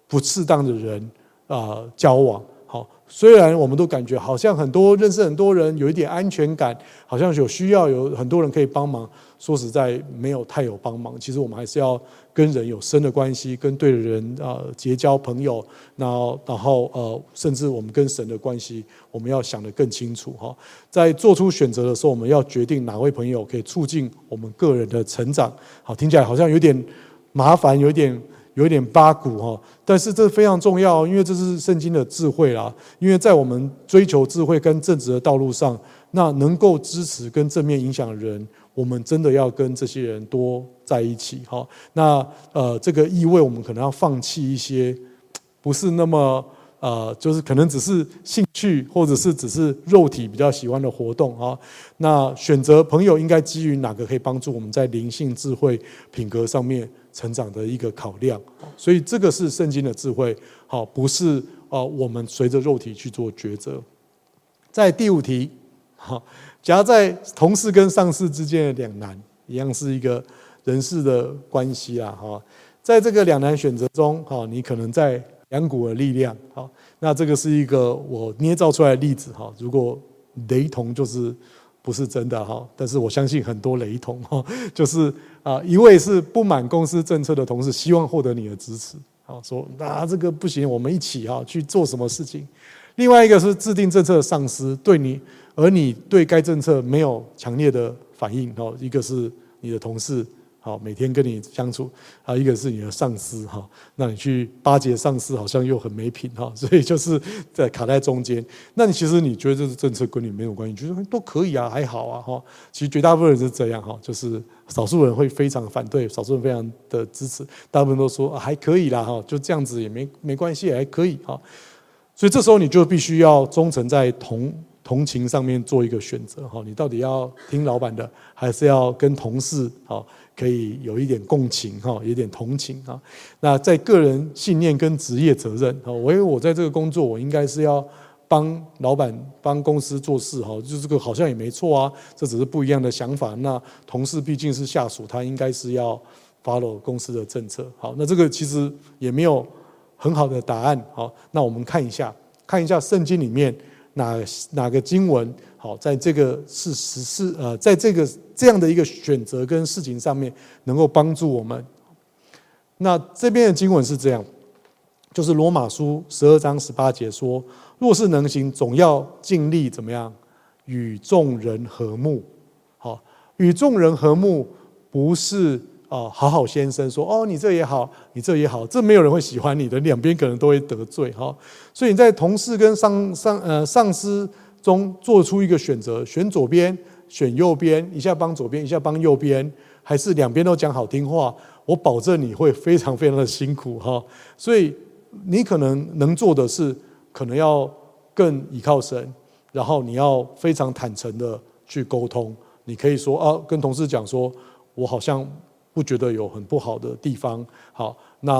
不适当的人啊交往。虽然我们都感觉好像很多认识很多人，有一点安全感，好像有需要有很多人可以帮忙。说实在，没有太有帮忙。其实我们还是要跟人有深的关系，跟对的人啊结交朋友。然后，然后呃，甚至我们跟神的关系，我们要想得更清楚哈。在做出选择的时候，我们要决定哪位朋友可以促进我们个人的成长。好，听起来好像有点麻烦，有点。有点八股哈，但是这非常重要，因为这是圣经的智慧啦。因为在我们追求智慧跟正直的道路上，那能够支持跟正面影响的人，我们真的要跟这些人多在一起哈。那呃，这个意味我们可能要放弃一些不是那么呃，就是可能只是兴趣或者是只是肉体比较喜欢的活动啊。那选择朋友应该基于哪个可以帮助我们在灵性、智慧、品格上面成长的一个考量，所以这个是圣经的智慧，好，不是啊，我们随着肉体去做抉择。在第五题，好，夹在同事跟上司之间的两难，一样是一个人事的关系啊，哈，在这个两难选择中，哈，你可能在两股的力量，好，那这个是一个我捏造出来的例子，哈，如果雷同就是不是真的哈，但是我相信很多雷同哈，就是啊，一位是不满公司政策的同事，希望获得你的支持，好说啊这个不行，我们一起哈去做什么事情。另外一个是制定政策的上司对你，而你对该政策没有强烈的反应哦，一个是你的同事。好，每天跟你相处，啊，一个是你的上司哈，那你去巴结上司，好像又很没品哈，所以就是在卡在中间。那你其实你觉得这是政策跟你没有关系，就是都可以啊，还好啊哈。其实绝大部分人是这样哈，就是少数人会非常反对，少数人非常的支持，大部分都说还可以啦哈，就这样子也没没关系，还可以哈。所以这时候你就必须要忠诚在同。同情上面做一个选择哈，你到底要听老板的，还是要跟同事哈可以有一点共情哈，有点同情啊？那在个人信念跟职业责任哈，我因为我在这个工作，我应该是要帮老板帮公司做事哈，就这个好像也没错啊，这只是不一样的想法。那同事毕竟是下属，他应该是要 follow 公司的政策。好，那这个其实也没有很好的答案。好，那我们看一下，看一下圣经里面。哪哪个经文好，在这个是实事呃，在这个这样的一个选择跟事情上面，能够帮助我们。那这边的经文是这样，就是罗马书十二章十八节说：若是能行，总要尽力怎么样，与众人和睦。好，与众人和睦不是。哦，好好先生说：“哦，你这也好，你这也好，这没有人会喜欢你的，两边可能都会得罪哈。所以你在同事跟上上呃上司中做出一个选择，选左边，选右边，一下帮左边，一下帮右边，还是两边都讲好听话？我保证你会非常非常的辛苦哈。所以你可能能做的是，可能要更倚靠神，然后你要非常坦诚的去沟通。你可以说啊，跟同事讲说，我好像。”不觉得有很不好的地方，好，那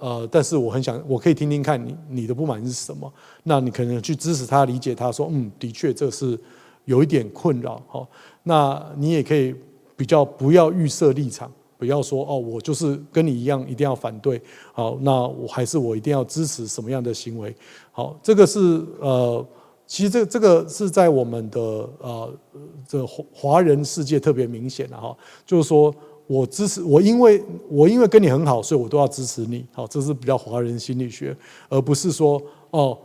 呃，但是我很想，我可以听听看你你的不满是什么，那你可能去支持他，理解他说，嗯，的确这是有一点困扰，好，那你也可以比较不要预设立场，不要说哦，我就是跟你一样一定要反对，好，那我还是我一定要支持什么样的行为，好，这个是呃，其实这这个是在我们的呃这华人世界特别明显的哈，就是说。我支持我，因为我因为跟你很好，所以我都要支持你。好，这是比较华人心理学，而不是说哦，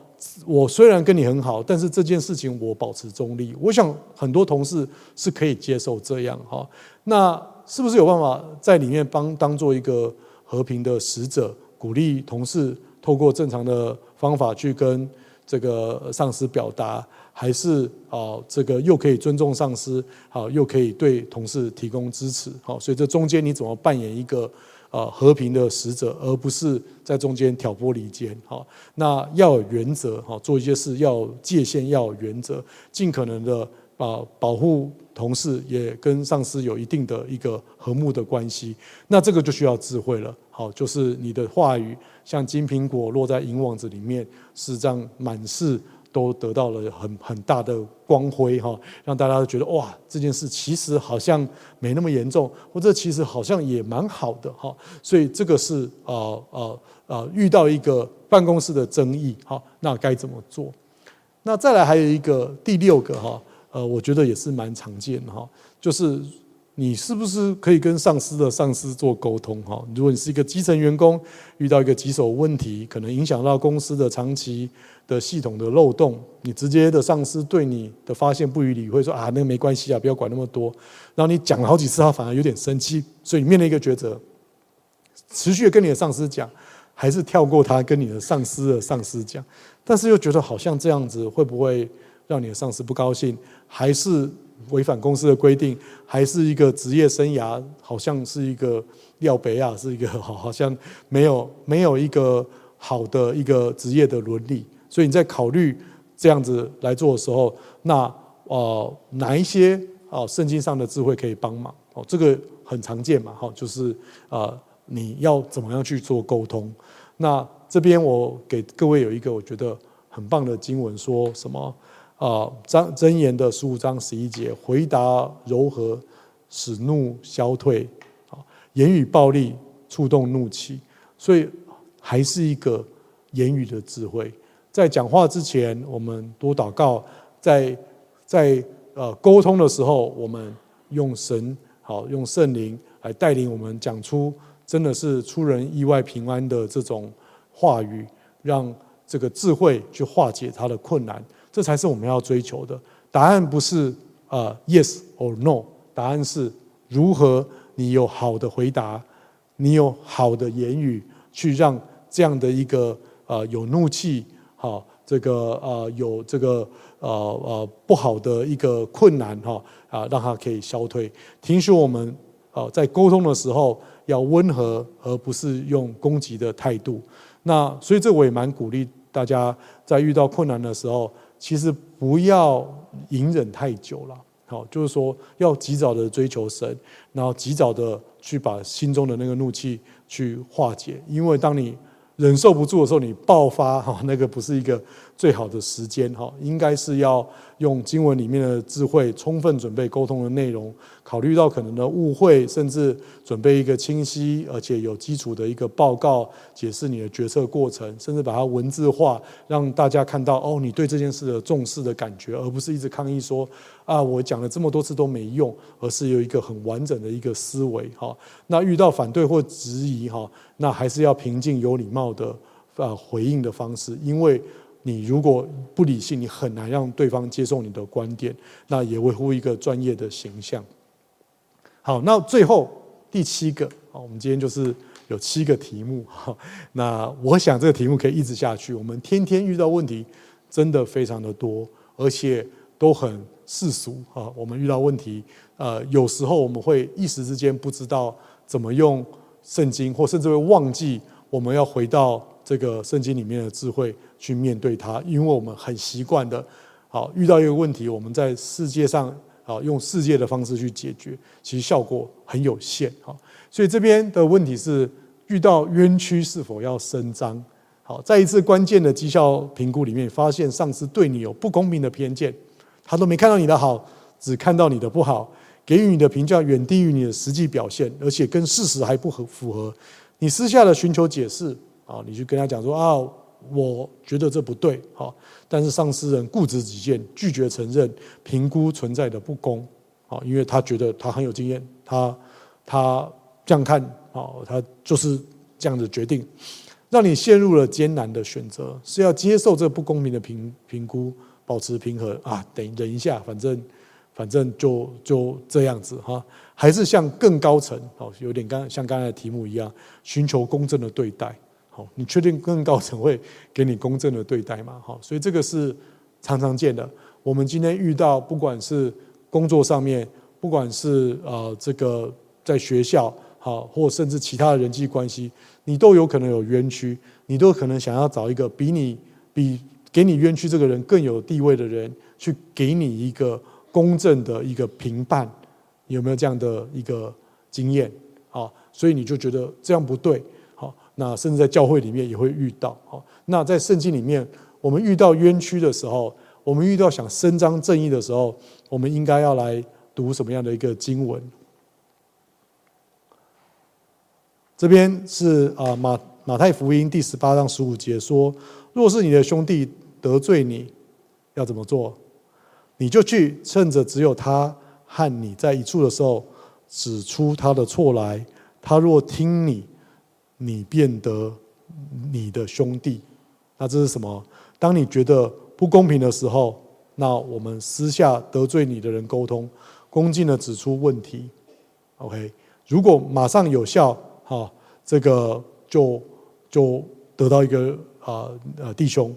我虽然跟你很好，但是这件事情我保持中立。我想很多同事是可以接受这样哈。那是不是有办法在里面帮当做一个和平的使者，鼓励同事透过正常的方法去跟这个上司表达？还是啊，这个又可以尊重上司，好，又可以对同事提供支持，好，所以这中间你怎么扮演一个啊和平的使者，而不是在中间挑拨离间，好，那要有原则，好，做一些事要界限，要有原则，尽可能的啊保护同事，也跟上司有一定的一个和睦的关系，那这个就需要智慧了，好，就是你的话语像金苹果落在银网子里面，是这样满是。都得到了很很大的光辉哈，让大家都觉得哇，这件事其实好像没那么严重，或者其实好像也蛮好的哈。所以这个是啊啊啊，遇到一个办公室的争议哈，那该怎么做？那再来还有一个第六个哈，呃，我觉得也是蛮常见的哈，就是。你是不是可以跟上司的上司做沟通？哈，如果你是一个基层员工，遇到一个棘手问题，可能影响到公司的长期的系统的漏洞，你直接的上司对你的发现不予理会，说啊，那个没关系啊，不要管那么多。然后你讲了好几次，他反而有点生气，所以你面临一个抉择：持续的跟你的上司讲，还是跳过他跟你的上司的上司讲？但是又觉得好像这样子会不会让你的上司不高兴？还是？违反公司的规定，还是一个职业生涯，好像是一个廖北亚，是一个好，好像没有没有一个好的一个职业的伦理。所以你在考虑这样子来做的时候，那呃哪一些啊圣经上的智慧可以帮忙？哦，这个很常见嘛，哈，就是啊你要怎么样去做沟通？那这边我给各位有一个我觉得很棒的经文，说什么？啊，张箴言的十五章十一节，回答柔和，使怒消退；啊，言语暴力，触动怒气。所以，还是一个言语的智慧。在讲话之前，我们多祷告；在在呃沟通的时候，我们用神好用圣灵来带领我们讲出真的是出人意外平安的这种话语，让这个智慧去化解他的困难，这才是我们要追求的。答案不是呃 yes or no，答案是如何你有好的回答，你有好的言语去让这样的一个呃有怒气好。这个呃有这个呃呃不好的一个困难哈啊，让它可以消退。听说我们呃在沟通的时候要温和，而不是用攻击的态度。那所以这我也蛮鼓励大家在遇到困难的时候，其实不要隐忍太久了。好，就是说要及早的追求神，然后及早的去把心中的那个怒气去化解。因为当你忍受不住的时候，你爆发哈，那个不是一个最好的时间哈，应该是要用经文里面的智慧，充分准备沟通的内容，考虑到可能的误会，甚至准备一个清晰而且有基础的一个报告，解释你的决策过程，甚至把它文字化，让大家看到哦，你对这件事的重视的感觉，而不是一直抗议说啊，我讲了这么多次都没用，而是有一个很完整的一个思维哈。那遇到反对或质疑哈。那还是要平静、有礼貌的呃回应的方式，因为你如果不理性，你很难让对方接受你的观点，那也维护一个专业的形象。好，那最后第七个，好，我们今天就是有七个题目 哈。那我想这个题目可以一直下去，我们天天遇到问题真的非常的多，而且都很世俗啊。我们遇到问题，呃，有时候我们会一时之间不知道怎么用。圣经，或甚至会忘记我们要回到这个圣经里面的智慧去面对它，因为我们很习惯的，好遇到一个问题，我们在世界上好用世界的方式去解决，其实效果很有限。好，所以这边的问题是遇到冤屈是否要伸张？好，在一次关键的绩效评估里面，发现上司对你有不公平的偏见，他都没看到你的好，只看到你的不好。给予你的评价远低于你的实际表现，而且跟事实还不合符合。你私下的寻求解释啊，你去跟他讲说啊，我觉得这不对，好，但是上司人固执己见，拒绝承认评估存在的不公，啊，因为他觉得他很有经验，他他这样看好，他就是这样的决定，让你陷入了艰难的选择，是要接受这不公平的评评估，保持平和啊，等忍一下，反正。反正就就这样子哈，还是向更高层好，有点刚像刚才的题目一样，寻求公正的对待。好，你确定更高层会给你公正的对待吗？好，所以这个是常常见的。我们今天遇到，不管是工作上面，不管是呃这个在学校好，或甚至其他的人际关系，你都有可能有冤屈，你都可能想要找一个比你比给你冤屈这个人更有地位的人，去给你一个。公正的一个评判，有没有这样的一个经验？好，所以你就觉得这样不对。那甚至在教会里面也会遇到。好，那在圣经里面，我们遇到冤屈的时候，我们遇到想伸张正义的时候，我们应该要来读什么样的一个经文？这边是啊马马太福音第十八章十五节说：若是你的兄弟得罪你，要怎么做？你就去，趁着只有他和你在一处的时候，指出他的错来。他若听你，你变得你的兄弟。那这是什么？当你觉得不公平的时候，那我们私下得罪你的人沟通，恭敬的指出问题。OK，如果马上有效，哈，这个就就得到一个啊呃弟兄。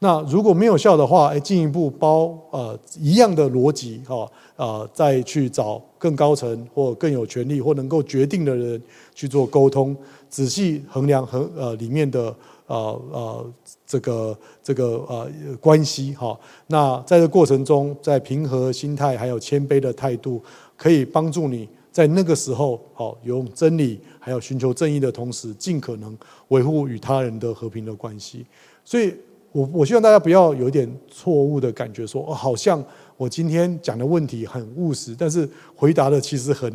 那如果没有效的话，哎，进一步包呃一样的逻辑哈，呃，再去找更高层或更有权力或能够决定的人去做沟通，仔细衡量和呃里面的呃呃这个这个呃关系哈。那在这过程中，在平和心态还有谦卑的态度，可以帮助你在那个时候好用真理还有寻求正义的同时，尽可能维护与他人的和平的关系。所以。我我希望大家不要有一点错误的感觉，说哦，好像我今天讲的问题很务实，但是回答的其实很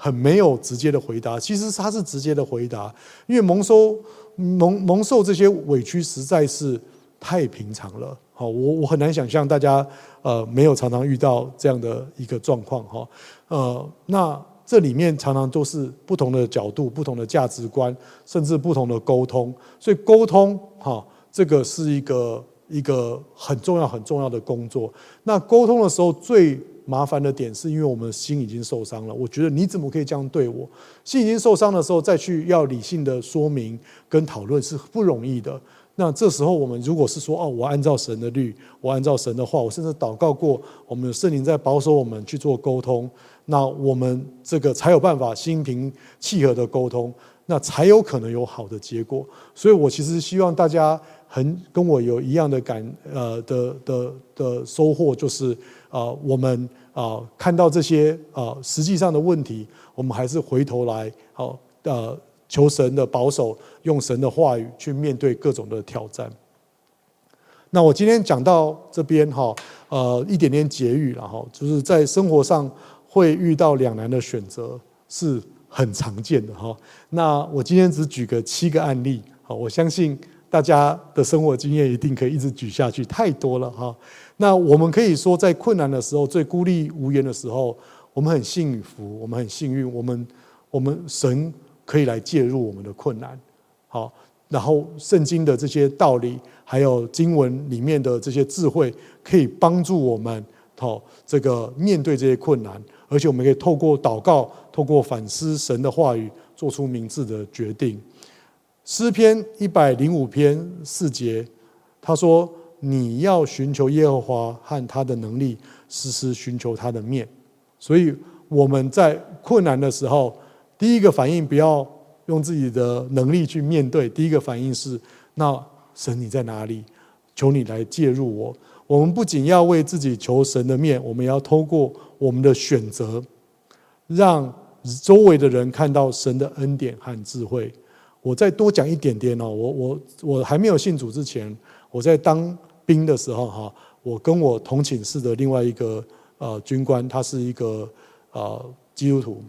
很没有直接的回答。其实他是直接的回答，因为蒙受蒙蒙受这些委屈，实在是太平常了。好，我我很难想象大家呃没有常常遇到这样的一个状况哈。呃，那这里面常常都是不同的角度、不同的价值观，甚至不同的沟通。所以沟通哈，这个是一个一个很重要很重要的工作。那沟通的时候最麻烦的点是因为我们的心已经受伤了。我觉得你怎么可以这样对我？心已经受伤的时候再去要理性的说明跟讨论是不容易的。那这时候，我们如果是说哦，我按照神的律，我按照神的话，我甚至祷告过，我们有圣灵在保守我们去做沟通，那我们这个才有办法心平气和的沟通，那才有可能有好的结果。所以我其实希望大家很跟我有一样的感呃的的的收获，就是啊、呃，我们啊、呃、看到这些啊、呃、实际上的问题，我们还是回头来好呃。求神的保守，用神的话语去面对各种的挑战。那我今天讲到这边哈，呃，一点点结语了哈，就是在生活上会遇到两难的选择是很常见的哈。那我今天只举个七个案例，好，我相信大家的生活经验一定可以一直举下去，太多了哈。那我们可以说，在困难的时候，最孤立无援的时候，我们很幸福，我们很幸运，我们我们神。可以来介入我们的困难，好，然后圣经的这些道理，还有经文里面的这些智慧，可以帮助我们，好，这个面对这些困难，而且我们可以透过祷告，透过反思神的话语，做出明智的决定。诗篇一百零五篇四节，他说：“你要寻求耶和华和他的能力，时时寻求他的面。”所以我们在困难的时候。第一个反应不要用自己的能力去面对，第一个反应是：那神你在哪里？求你来介入我。我们不仅要为自己求神的面，我们要透过我们的选择，让周围的人看到神的恩典和智慧。我再多讲一点点哦，我我我还没有信主之前，我在当兵的时候哈，我跟我同寝室的另外一个呃军官，他是一个呃基督徒。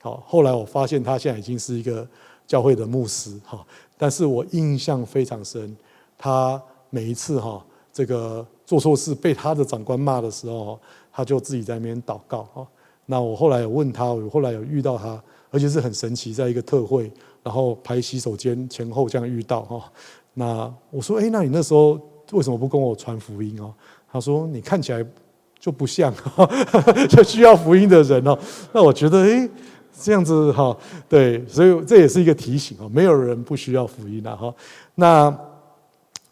好，后来我发现他现在已经是一个教会的牧师哈，但是我印象非常深，他每一次哈这个做错事被他的长官骂的时候，他就自己在那边祷告哈。那我后来有问他，我后来有遇到他，而且是很神奇，在一个特会，然后排洗手间前后这样遇到哈。那我说，哎，那你那时候为什么不跟我传福音哦？他说，你看起来就不像 就需要福音的人哦。那我觉得，哎。这样子哈，对，所以这也是一个提醒啊，没有人不需要福音的哈。那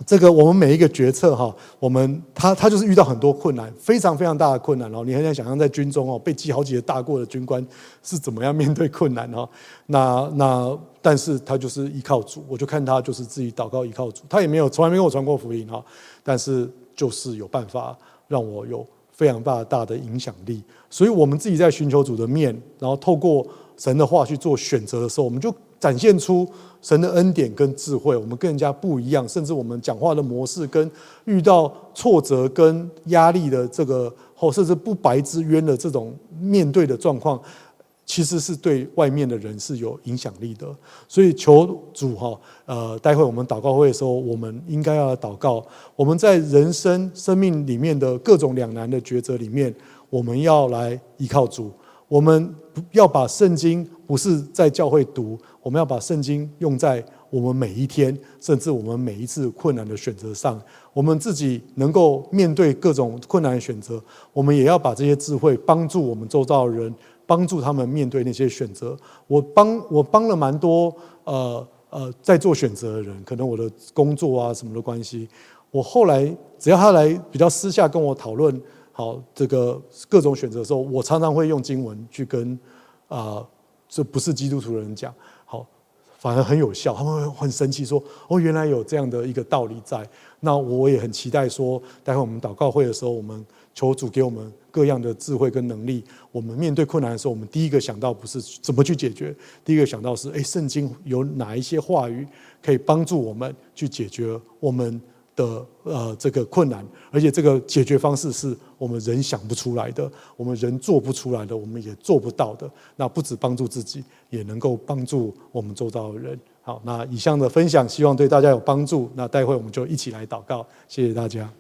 这个我们每一个决策哈，我们他他就是遇到很多困难，非常非常大的困难哦。你很想想象在军中哦，被记好几个大过的军官是怎么样面对困难哈。那那但是他就是依靠主，我就看他就是自己祷告依靠主，他也没有从来没跟我传过福音哈，但是就是有办法让我有。非常大大的影响力，所以我们自己在寻求主的面，然后透过神的话去做选择的时候，我们就展现出神的恩典跟智慧。我们跟人家不一样，甚至我们讲话的模式跟遇到挫折跟压力的这个，或甚至不白之冤的这种面对的状况。其实是对外面的人是有影响力的，所以求主哈，呃，待会我们祷告会的时候，我们应该要祷告。我们在人生生命里面的各种两难的抉择里面，我们要来依靠主。我们要把圣经不是在教会读，我们要把圣经用在我们每一天，甚至我们每一次困难的选择上。我们自己能够面对各种困难的选择，我们也要把这些智慧帮助我们周遭的人。帮助他们面对那些选择，我帮我帮了蛮多呃呃在做选择的人，可能我的工作啊什么的关系，我后来只要他来比较私下跟我讨论好这个各种选择的时候，我常常会用经文去跟啊这不是基督徒的人讲，好，反而很有效，他们会很生气说哦，原来有这样的一个道理在，那我也很期待说，待会我们祷告会的时候，我们求主给我们。各样的智慧跟能力，我们面对困难的时候，我们第一个想到不是怎么去解决，第一个想到是：哎，圣经有哪一些话语可以帮助我们去解决我们的呃这个困难？而且这个解决方式是我们人想不出来的，我们人做不出来的，我们也做不到的。那不止帮助自己，也能够帮助我们周遭的人。好，那以上的分享希望对大家有帮助。那待会我们就一起来祷告，谢谢大家。